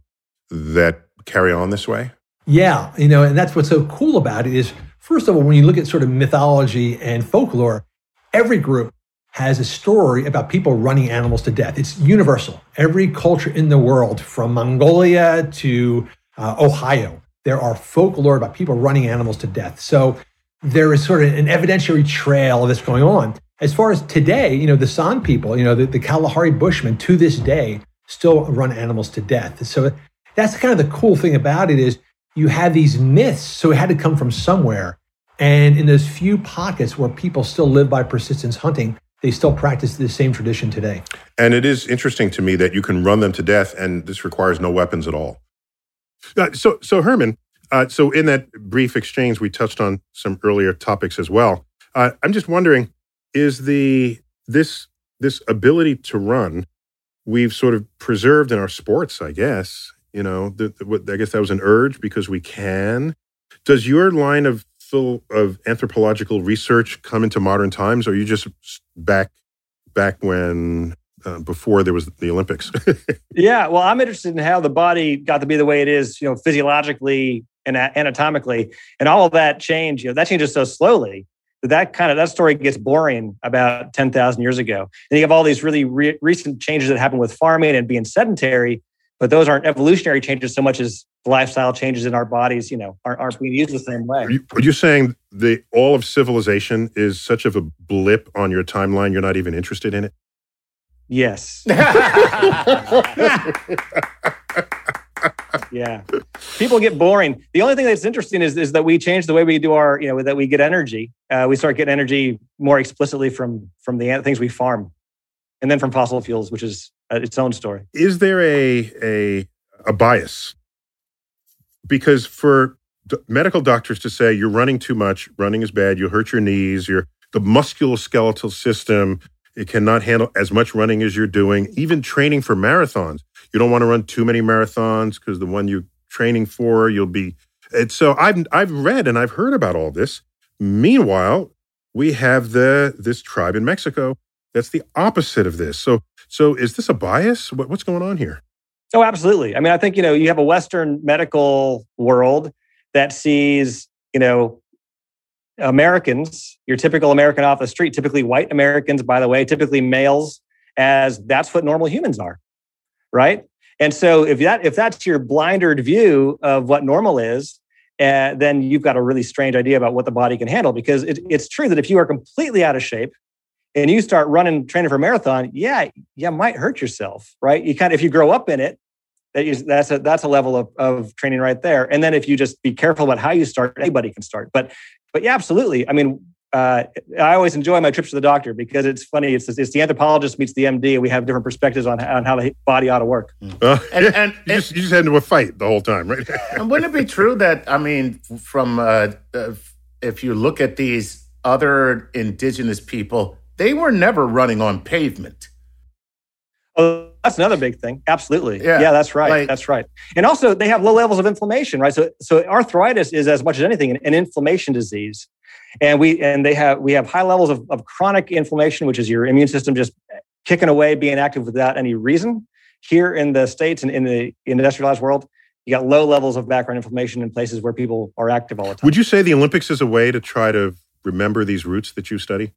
that carry on this way? Yeah, you know, and that's what's so cool about it is, first of all, when you look at sort of mythology and folklore, every group has a story about people running animals to death. It's universal. Every culture in the world, from Mongolia to uh, Ohio, there are folklore about people running animals to death. So there is sort of an evidentiary trail that's going on. As far as today, you know, the San people, you know, the, the Kalahari Bushmen to this day still run animals to death. So that's kind of the cool thing about it is you have these myths, so it had to come from somewhere. And in those few pockets where people still live by persistence hunting, they still practice the same tradition today. And it is interesting to me that you can run them to death, and this requires no weapons at all. Uh, so, so Herman, uh, so in that brief exchange, we touched on some earlier topics as well. Uh, I'm just wondering, is the this this ability to run we've sort of preserved in our sports? I guess you know, the, the, I guess that was an urge because we can. Does your line of of anthropological research come into modern times, or are you just back back when uh, before there was the Olympics? *laughs* Yeah, well, I'm interested in how the body got to be the way it is, you know, physiologically and anatomically, and all of that change. You know, that changes so slowly that that kind of that story gets boring about ten thousand years ago. And you have all these really re- recent changes that happen with farming and being sedentary, but those aren't evolutionary changes so much as lifestyle changes in our bodies. You know, aren't, aren't being used the same way. Are you, are you saying the all of civilization is such of a blip on your timeline? You're not even interested in it. Yes. *laughs* *laughs* yeah. People get boring. The only thing that's interesting is, is that we change the way we do our, you know, that we get energy. Uh, we start getting energy more explicitly from from the things we farm, and then from fossil fuels, which is uh, its own story. Is there a a a bias? Because for d- medical doctors to say you're running too much, running is bad, you'll hurt your knees, your the musculoskeletal system it cannot handle as much running as you're doing. Even training for marathons, you don't want to run too many marathons because the one you're training for, you'll be. And so I've I've read and I've heard about all this. Meanwhile, we have the this tribe in Mexico that's the opposite of this. So so is this a bias? What, what's going on here? Oh, absolutely. I mean, I think you know you have a Western medical world that sees you know Americans, your typical American off the street, typically white Americans, by the way, typically males, as that's what normal humans are, right? And so if that if that's your blindered view of what normal is, uh, then you've got a really strange idea about what the body can handle. Because it, it's true that if you are completely out of shape and you start running training for a marathon, yeah, you might hurt yourself, right? You kind of if you grow up in it, that is, that's a that's a level of, of training right there. And then if you just be careful about how you start, anybody can start. But but yeah, absolutely. I mean, uh, I always enjoy my trips to the doctor because it's funny. It's, it's the anthropologist meets the MD, and we have different perspectives on, on how the body ought to work. Uh, and, and, *laughs* you, just, you just had into a fight the whole time, right? *laughs* and wouldn't it be true that I mean, from uh, uh, if you look at these other indigenous people, they were never running on pavement. Oh, that's another big thing. Absolutely. Yeah, yeah that's right. like- that's right. And also, they have low levels of inflammation, right? So, so arthritis is as much as anything an, an inflammation disease, and we and they have we have high levels of, of chronic inflammation, which is your immune system just kicking away, being active without any reason. Here in the states and in the industrialized world, you got low levels of background inflammation in places where people are active all the time. Would you say the Olympics is a way to try to remember these roots that you study?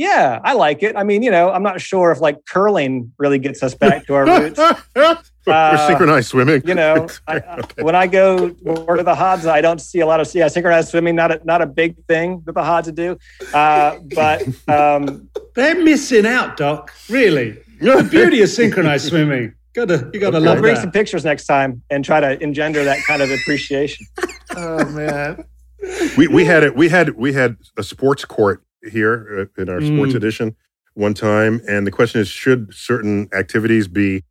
Yeah, I like it. I mean, you know, I'm not sure if like curling really gets us back to our *laughs* roots. or Uh, synchronized swimming? You know, *laughs* I, I- when I go work at the Hadza, I don't see a lot of yeah synchronized swimming. Not a, not a big thing that the Hadza do, uh, but um, *laughs* They're missing out, Doc. Really. The beauty of synchronized swimming. Gotta, you gotta I'll love bring that. some pictures next time and try to engender that kind of appreciation. Oh man. we we had it. We had we had a sports court here uh, in our sports Mm. edition one time, and the question is: Should certain activities be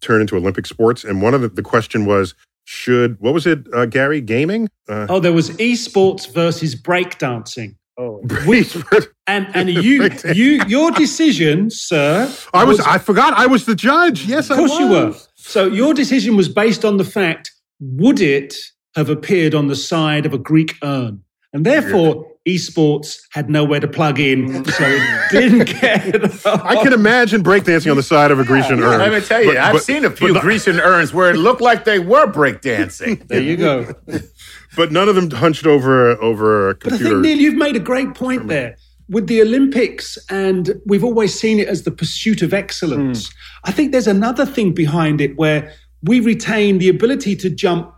turned into Olympic sports? And one of the, the question was: Should what was it, uh, Gary? Gaming? Uh, Oh, there was esports versus breakdancing. Oh, *laughs* And and you you your decision, sir. I was, I forgot. I was the judge. Yes, Of course you were. So your decision was based on the fact: would it have appeared on the side of a Greek urn? And therefore, esports had nowhere to plug in, so it *laughs* didn't get. I can imagine breakdancing on the side of a Grecian urn. Let me tell you, But- I've but- seen a few not- Grecian urns where it looked like they were breakdancing. *laughs* There you go. *laughs* but none of them hunched over over a But I computer. think, Neil, you've made a great point there. With the Olympics, and we've always seen it as the pursuit of excellence. Hmm. I think there's another thing behind it where we retain the ability to jump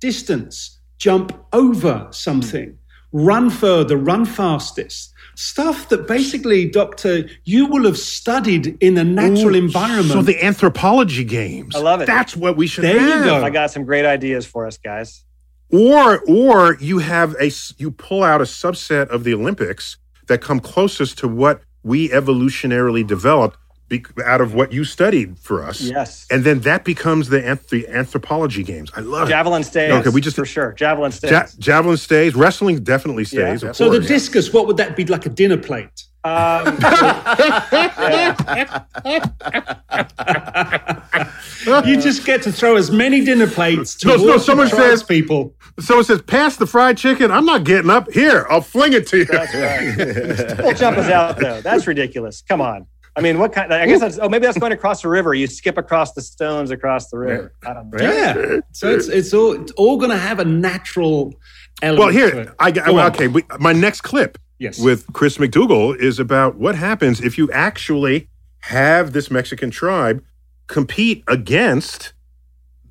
distance, jump over something, run further, run fastest. Stuff that basically, Doctor, you will have studied in a natural Ooh, environment. So the anthropology games. I love it. That's what we should There you go. I got some great ideas for us, guys. Or or you have a you pull out a subset of the Olympics that come closest to what we evolutionarily developed be, out of what you studied for us. Yes. And then that becomes the anth- the anthropology games. I love Javelin stays. Okay, we just- for sure. Javelin stays. Ja- javelin stays. Wrestling definitely stays. Yeah. of so the discus, what would that be like a dinner plate? um, *laughs* you just get to throw as many dinner plates No, towards no, someone says- people. Someone says, "Pass the fried chicken." I'm not getting up. Here, I'll fling it to you. That's right. Full jump is out though. That's ridiculous. Come on. I mean, what kind? I guess that's. Oh, maybe that's going across the river. You skip across the stones across the river. I don't know. Yeah. So it's it's all it's all going to have a natural element. Well, to here, it. I, Go I on. okay. We, my next clip Yes. with Chris McDougall is about what happens if you actually have this Mexican tribe compete against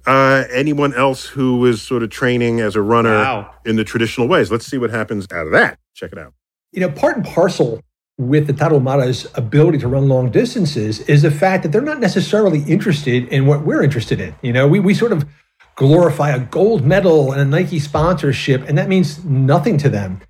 uh, anyone else who is sort of training as a runner Wow. in the traditional ways. Let's see what happens out of that. Check it out. You know, part and parcel with the Tarahumara's ability to run long distances is the fact that they're not necessarily interested in what we're interested in. You know, we, we sort of glorify a gold medal and a Nike sponsorship, and that means nothing to them.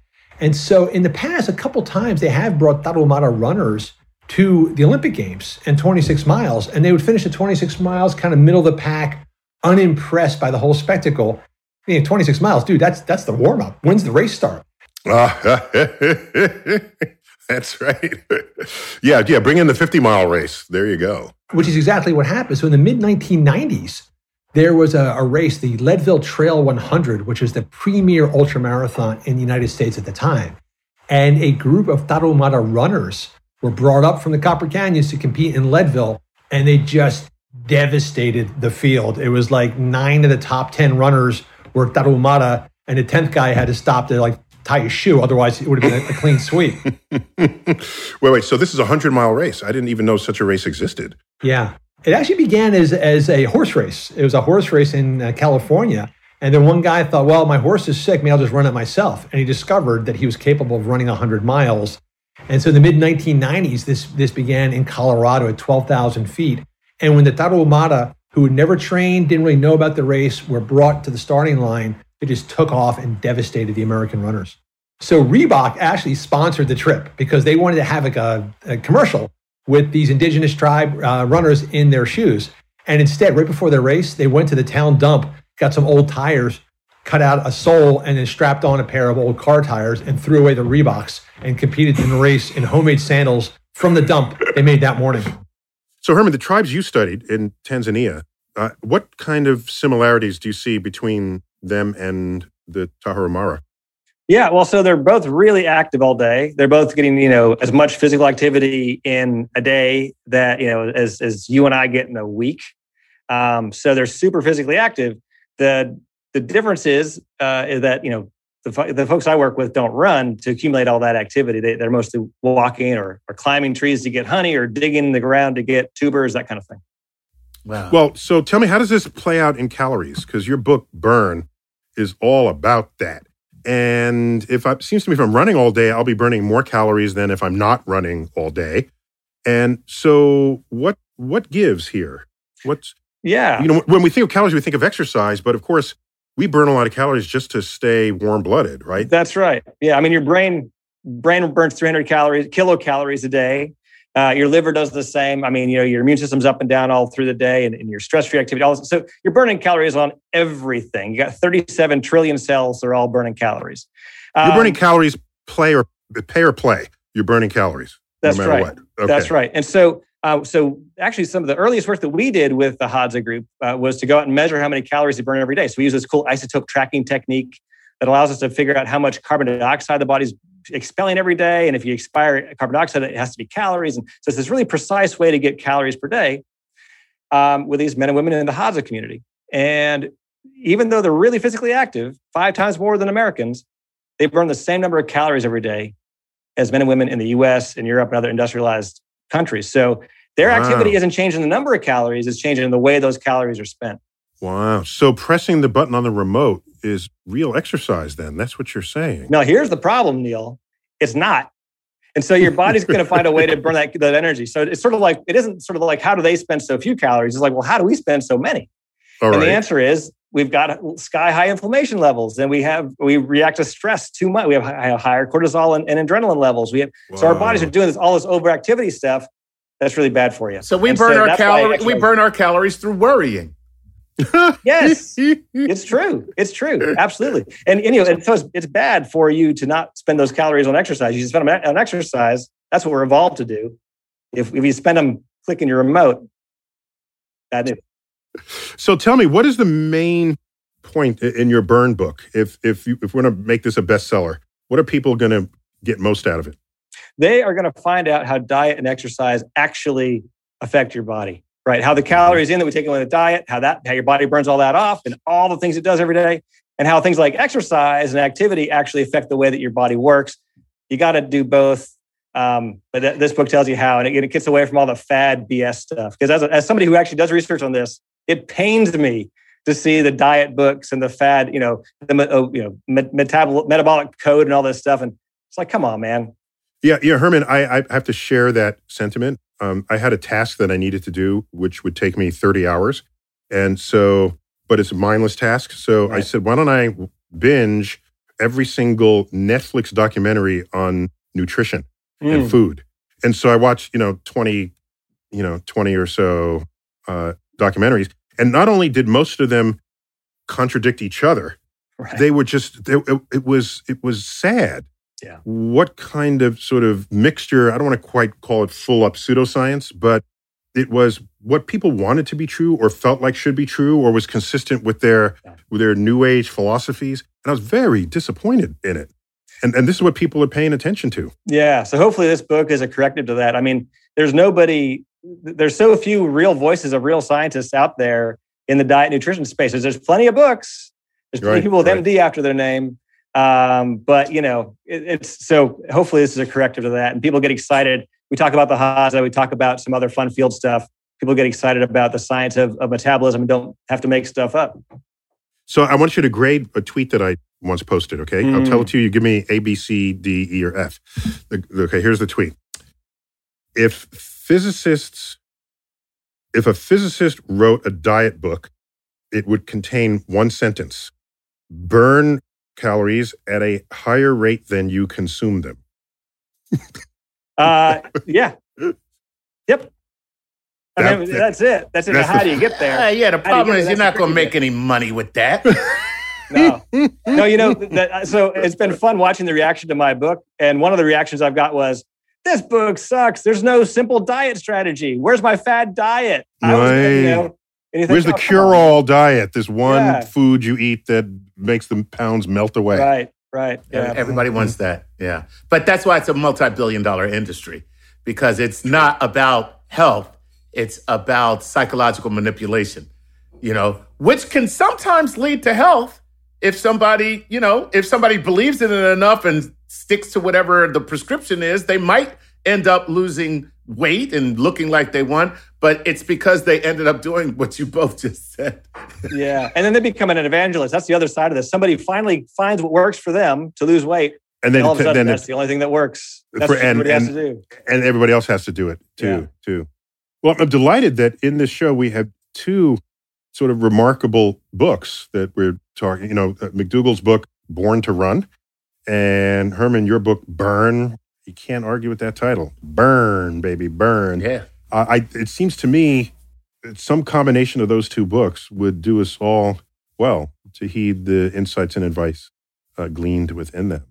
And so in the past, a couple times they have brought Tarahumara runners to the Olympic Games and 26 miles, and they would finish at 26 miles, kind of middle of the pack, unimpressed by the whole spectacle. You know, 26 miles, dude, that's that's the warm up. When's the race start? *laughs* Ah, *laughs* *laughs* That's right. yeah, yeah. Bring in the 50 mile race. There you go. which is exactly what happened. So in the mid 1990s, there was a, a race, the Leadville Trail 100, which was the premier ultramarathon in the United States at the time. And a group of Tarahumara runners were brought up from the Copper Canyons to compete in Leadville, and they just devastated the field. It was like nine of the top 10 runners were Tarahumara, and the 10th guy had to stop to like tie his shoe. Otherwise, it would have been a, a clean sweep. *laughs* wait, wait. So this is a hundred mile race. I didn't even know such a race existed. Yeah, it actually began as as a horse race. It was a horse race in uh, California, and then one guy thought, "Well, my horse is sick. Maybe I'll just run it myself." And he discovered that he was capable of running hundred miles. And so, in the mid 1990s, this this began in Colorado at 12,000 feet. And when the Tarahumara, who had never trained, didn't really know about the race, were brought to the starting line, it just took off and devastated the American runners. So Reebok actually sponsored the trip because they wanted to have like a, a commercial with these indigenous tribe uh, runners in their shoes. And instead, right before the race, they went to the town dump, got some old tires, cut out a sole, and then strapped on a pair of old car tires and threw away the Reeboks and competed in the race in homemade sandals from the dump they made that morning. So, Herman, the tribes you studied in Tanzania, uh, what kind of similarities do you see between them and the Tarahumara? Yeah, well, so they're both really active all day. They're both getting, you know, as much physical activity in a day that, you know, as, as you and I get in a week. Um, so they're super physically active. The the difference is, uh, is that, you know, the, the folks I work with don't run to accumulate all that activity. They, they're mostly walking or, or climbing trees to get honey or digging the ground to get tubers, that kind of thing. Wow. Well, so tell me, how does this play out in calories? Because your book, Burn, is all about that. And if I seems to me if I'm running all day, I'll be burning more calories than if I'm not running all day. And so what what gives here? What's yeah. You know, when we think of calories, we think of exercise, but of course, we burn a lot of calories just to stay warm blooded, right? That's right. Yeah. I mean, your brain brain burns 300 calories, kilocalories a day. Uh, your liver does the same. I mean, you know, your immune system's up and down all through the day, and, and your stress-free activity. All so you're burning calories on everything. You got 37 trillion cells; they're all burning calories. Um, you're burning um, calories, play or pay or play. You're burning calories. That's no right. Okay. That's right. And so, uh, so actually, some of the earliest work that we did with the Hadza group uh, was to go out and measure how many calories they burn every day. So we use this cool isotope tracking technique that allows us to figure out how much carbon dioxide the body's expelling every day. And if you expire carbon dioxide, it has to be calories. And so it's this really precise way to get calories per day um, with these men and women in the Hadza community. And even though they're really physically active, five times more than Americans, they burn the same number of calories every day as men and women in the US and Europe and other industrialized countries. So their wow. activity isn't changing the number of calories, it's changing the way those calories are spent. Wow. So pressing the button on the remote is real exercise then. That's what you're saying. Now, here's the problem, Neil. It's not. And so your body's going to find a way to burn that, that energy. So it's sort of like, it isn't sort of like, how do they spend so few calories? It's like, well, how do we spend so many? All and right. the answer is we've got sky high inflammation levels and we have, we react to stress too much. We have higher cortisol and, and adrenaline levels. We have, so our bodies are doing this, all this overactivity stuff. That's really bad for you. So we and burn so our calories. We burn our calories through worrying yes, *laughs* it's true. It's true. Absolutely. And, and, you know, and so it's, it's bad for you to not spend those calories on exercise. You spend them on exercise. That's what we're evolved to do. If, if you spend them clicking your remote, bad news. So tell me, what is the main point in your burn book? If if you, if we're going to make this a bestseller, what are people going to get most out of it? They are going to find out how diet and exercise actually affect your body right? How the calories in that we take in away the diet, how that how your body burns all that off, and all the things it does every day, and how things like exercise and activity actually affect the way that your body works. You got to do both. Um, but th- this book tells you how, and it, it, gets away from all the fad BS stuff. Because as, as somebody who actually does research on this, it pains me to see the diet books and the fad, you know, the oh, you know metabolic metabolic code and all this stuff, and it's like, come on, man. Yeah, yeah, Herman, I, I have to share that sentiment um, I had a task that I needed to do, which would take me 30 hours. And so, but it's a mindless task. So right. I said, why don't I binge every single Netflix documentary on nutrition mm. and food? And so I watched, you know, 20, you know, 20 or so uh, documentaries. And not only did most of them contradict each other, right. they were just, they, it, it was, it was sad yeah. What kind of sort of mixture? I don't want to quite call it full up pseudoscience, but it was what people wanted to be true or felt like should be true or was consistent with their yeah. with their new age philosophies. And I was very disappointed in it. And and this is what people are paying attention to. Yeah. So hopefully this book is a corrective to that. I mean, there's nobody there's so few real voices of real scientists out there in the diet nutrition space. There's plenty of books. There's plenty right, of people with right. MD after their name. Um, but you know, it, it's so hopefully this is a corrective to that, and people get excited. We talk about the Hadza, we talk about some other fun field stuff. People get excited about the science of, of metabolism and don't have to make stuff up. So I want you to grade a tweet that I once posted. Okay, mm. I'll tell it to you. You give me A, B, C, D, E, or F. The, okay, here's the tweet. If physicists, if a physicist wrote a diet book, it would contain one sentence: burn calories at a higher rate than you consume them. *laughs* uh, yeah. Yep. I mean, that, that's it. That's it. That's How the, do you get there? *laughs* Uh, yeah, the problem is you're not going to make any money with that. *laughs* no, no. You know that. So it's been fun watching the reaction to my book, and one of the reactions I've got was, "This book sucks. There's no simple diet strategy. Where's my fad diet?" I was, you know, Where's the oh, cure-all diet? This one yeah. food you eat that makes the pounds melt away. Right, right. Yeah. Everybody wants that. Yeah. But that's why it's a multi-billion dollar industry because it's not about health. It's about psychological manipulation, you know, which can sometimes lead to health if somebody, you know, if somebody believes in it enough and sticks to whatever the prescription is, they might end up losing weight and looking like they won, but it's because they ended up doing what you both just said. yeah. And then they become an evangelist. That's the other side of this. Somebody finally finds what works for them to lose weight. And then, and all of a sudden, then that's the only thing that works. That's for, what everybody and, has to do. And everybody else has to do it too, yeah. too. Well, I'm delighted that in this show we have two sort of remarkable books that we're talking. You know, uh, McDougall's book, Born to Run, and Herman, your book, Burn, you can't argue with that title. Burn, baby, burn. Yeah. I, it seems to me that some combination of those two books would do us all well to heed the insights and advice uh, gleaned within them.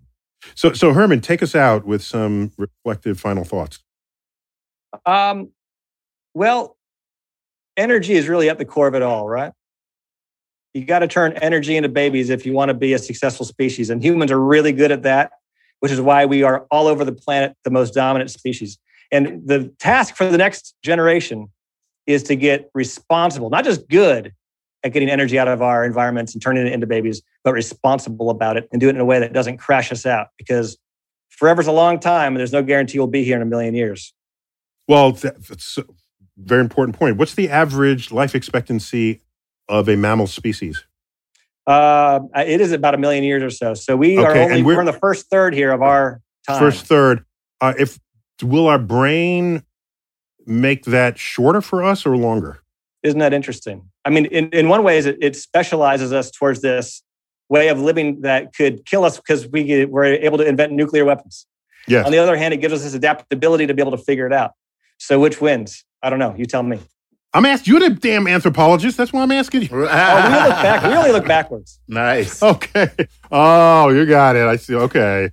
So, so Herman, take us out with some reflective final thoughts. Um, well, energy is really at the core of it all, right? You got to turn energy into babies if you want to be a successful species, and humans are really good at that which is why we are all over the planet the most dominant species. And the task for the next generation is to get responsible, not just good at getting energy out of our environments and turning it into babies, but responsible about it and do it in a way that doesn't crash us out because forever's a long time and there's no guarantee we'll be here in a million years. Well, that's a very important point. What's the average life expectancy of a mammal species? Uh, it is about a million years or so. So we okay, are only we're, we're, in the first third here of our time. First third. Uh, if will our brain make that shorter for us or longer? Isn't that interesting? I mean, in, in one way, it, it specializes us towards this way of living that could kill us because we were able to invent nuclear weapons. Yes. On the other hand, it gives us this adaptability to be able to figure it out. So which wins? I don't know. You tell me. I'm asking you, the damn anthropologist. That's why I'm asking you. *laughs* oh, we look back. We only look backwards. Nice. Okay. Oh, you got it. I see. Okay.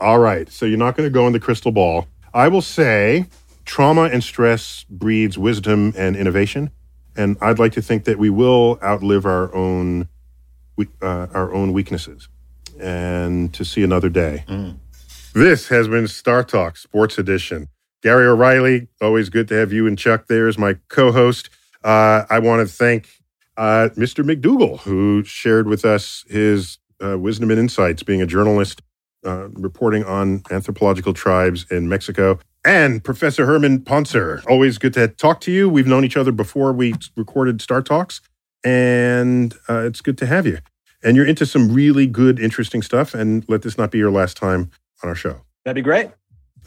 All right. So you're not going to go in the crystal ball. I will say trauma and stress breeds wisdom and innovation. And I'd like to think that we will outlive our own uh, our own weaknesses and to see another day. Mm. This has been StarTalk Sports Edition. Gary O'Reilly, always good to have you and Chuck there as my co host. Uh, I want to thank uh, Mr. McDougall, who shared with us his uh, wisdom and insights, being a journalist uh, reporting on anthropological tribes in Mexico. And Professor Herman Pontzer, always good to talk to you. We've known each other before we recorded StarTalks, and uh, it's good to have you. And you're into some really good, interesting stuff. And let this not be your last time on our show. That'd be great.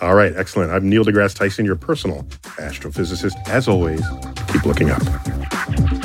All right, excellent. I'm Neil deGrasse Tyson, your personal astrophysicist. As always, keep looking up.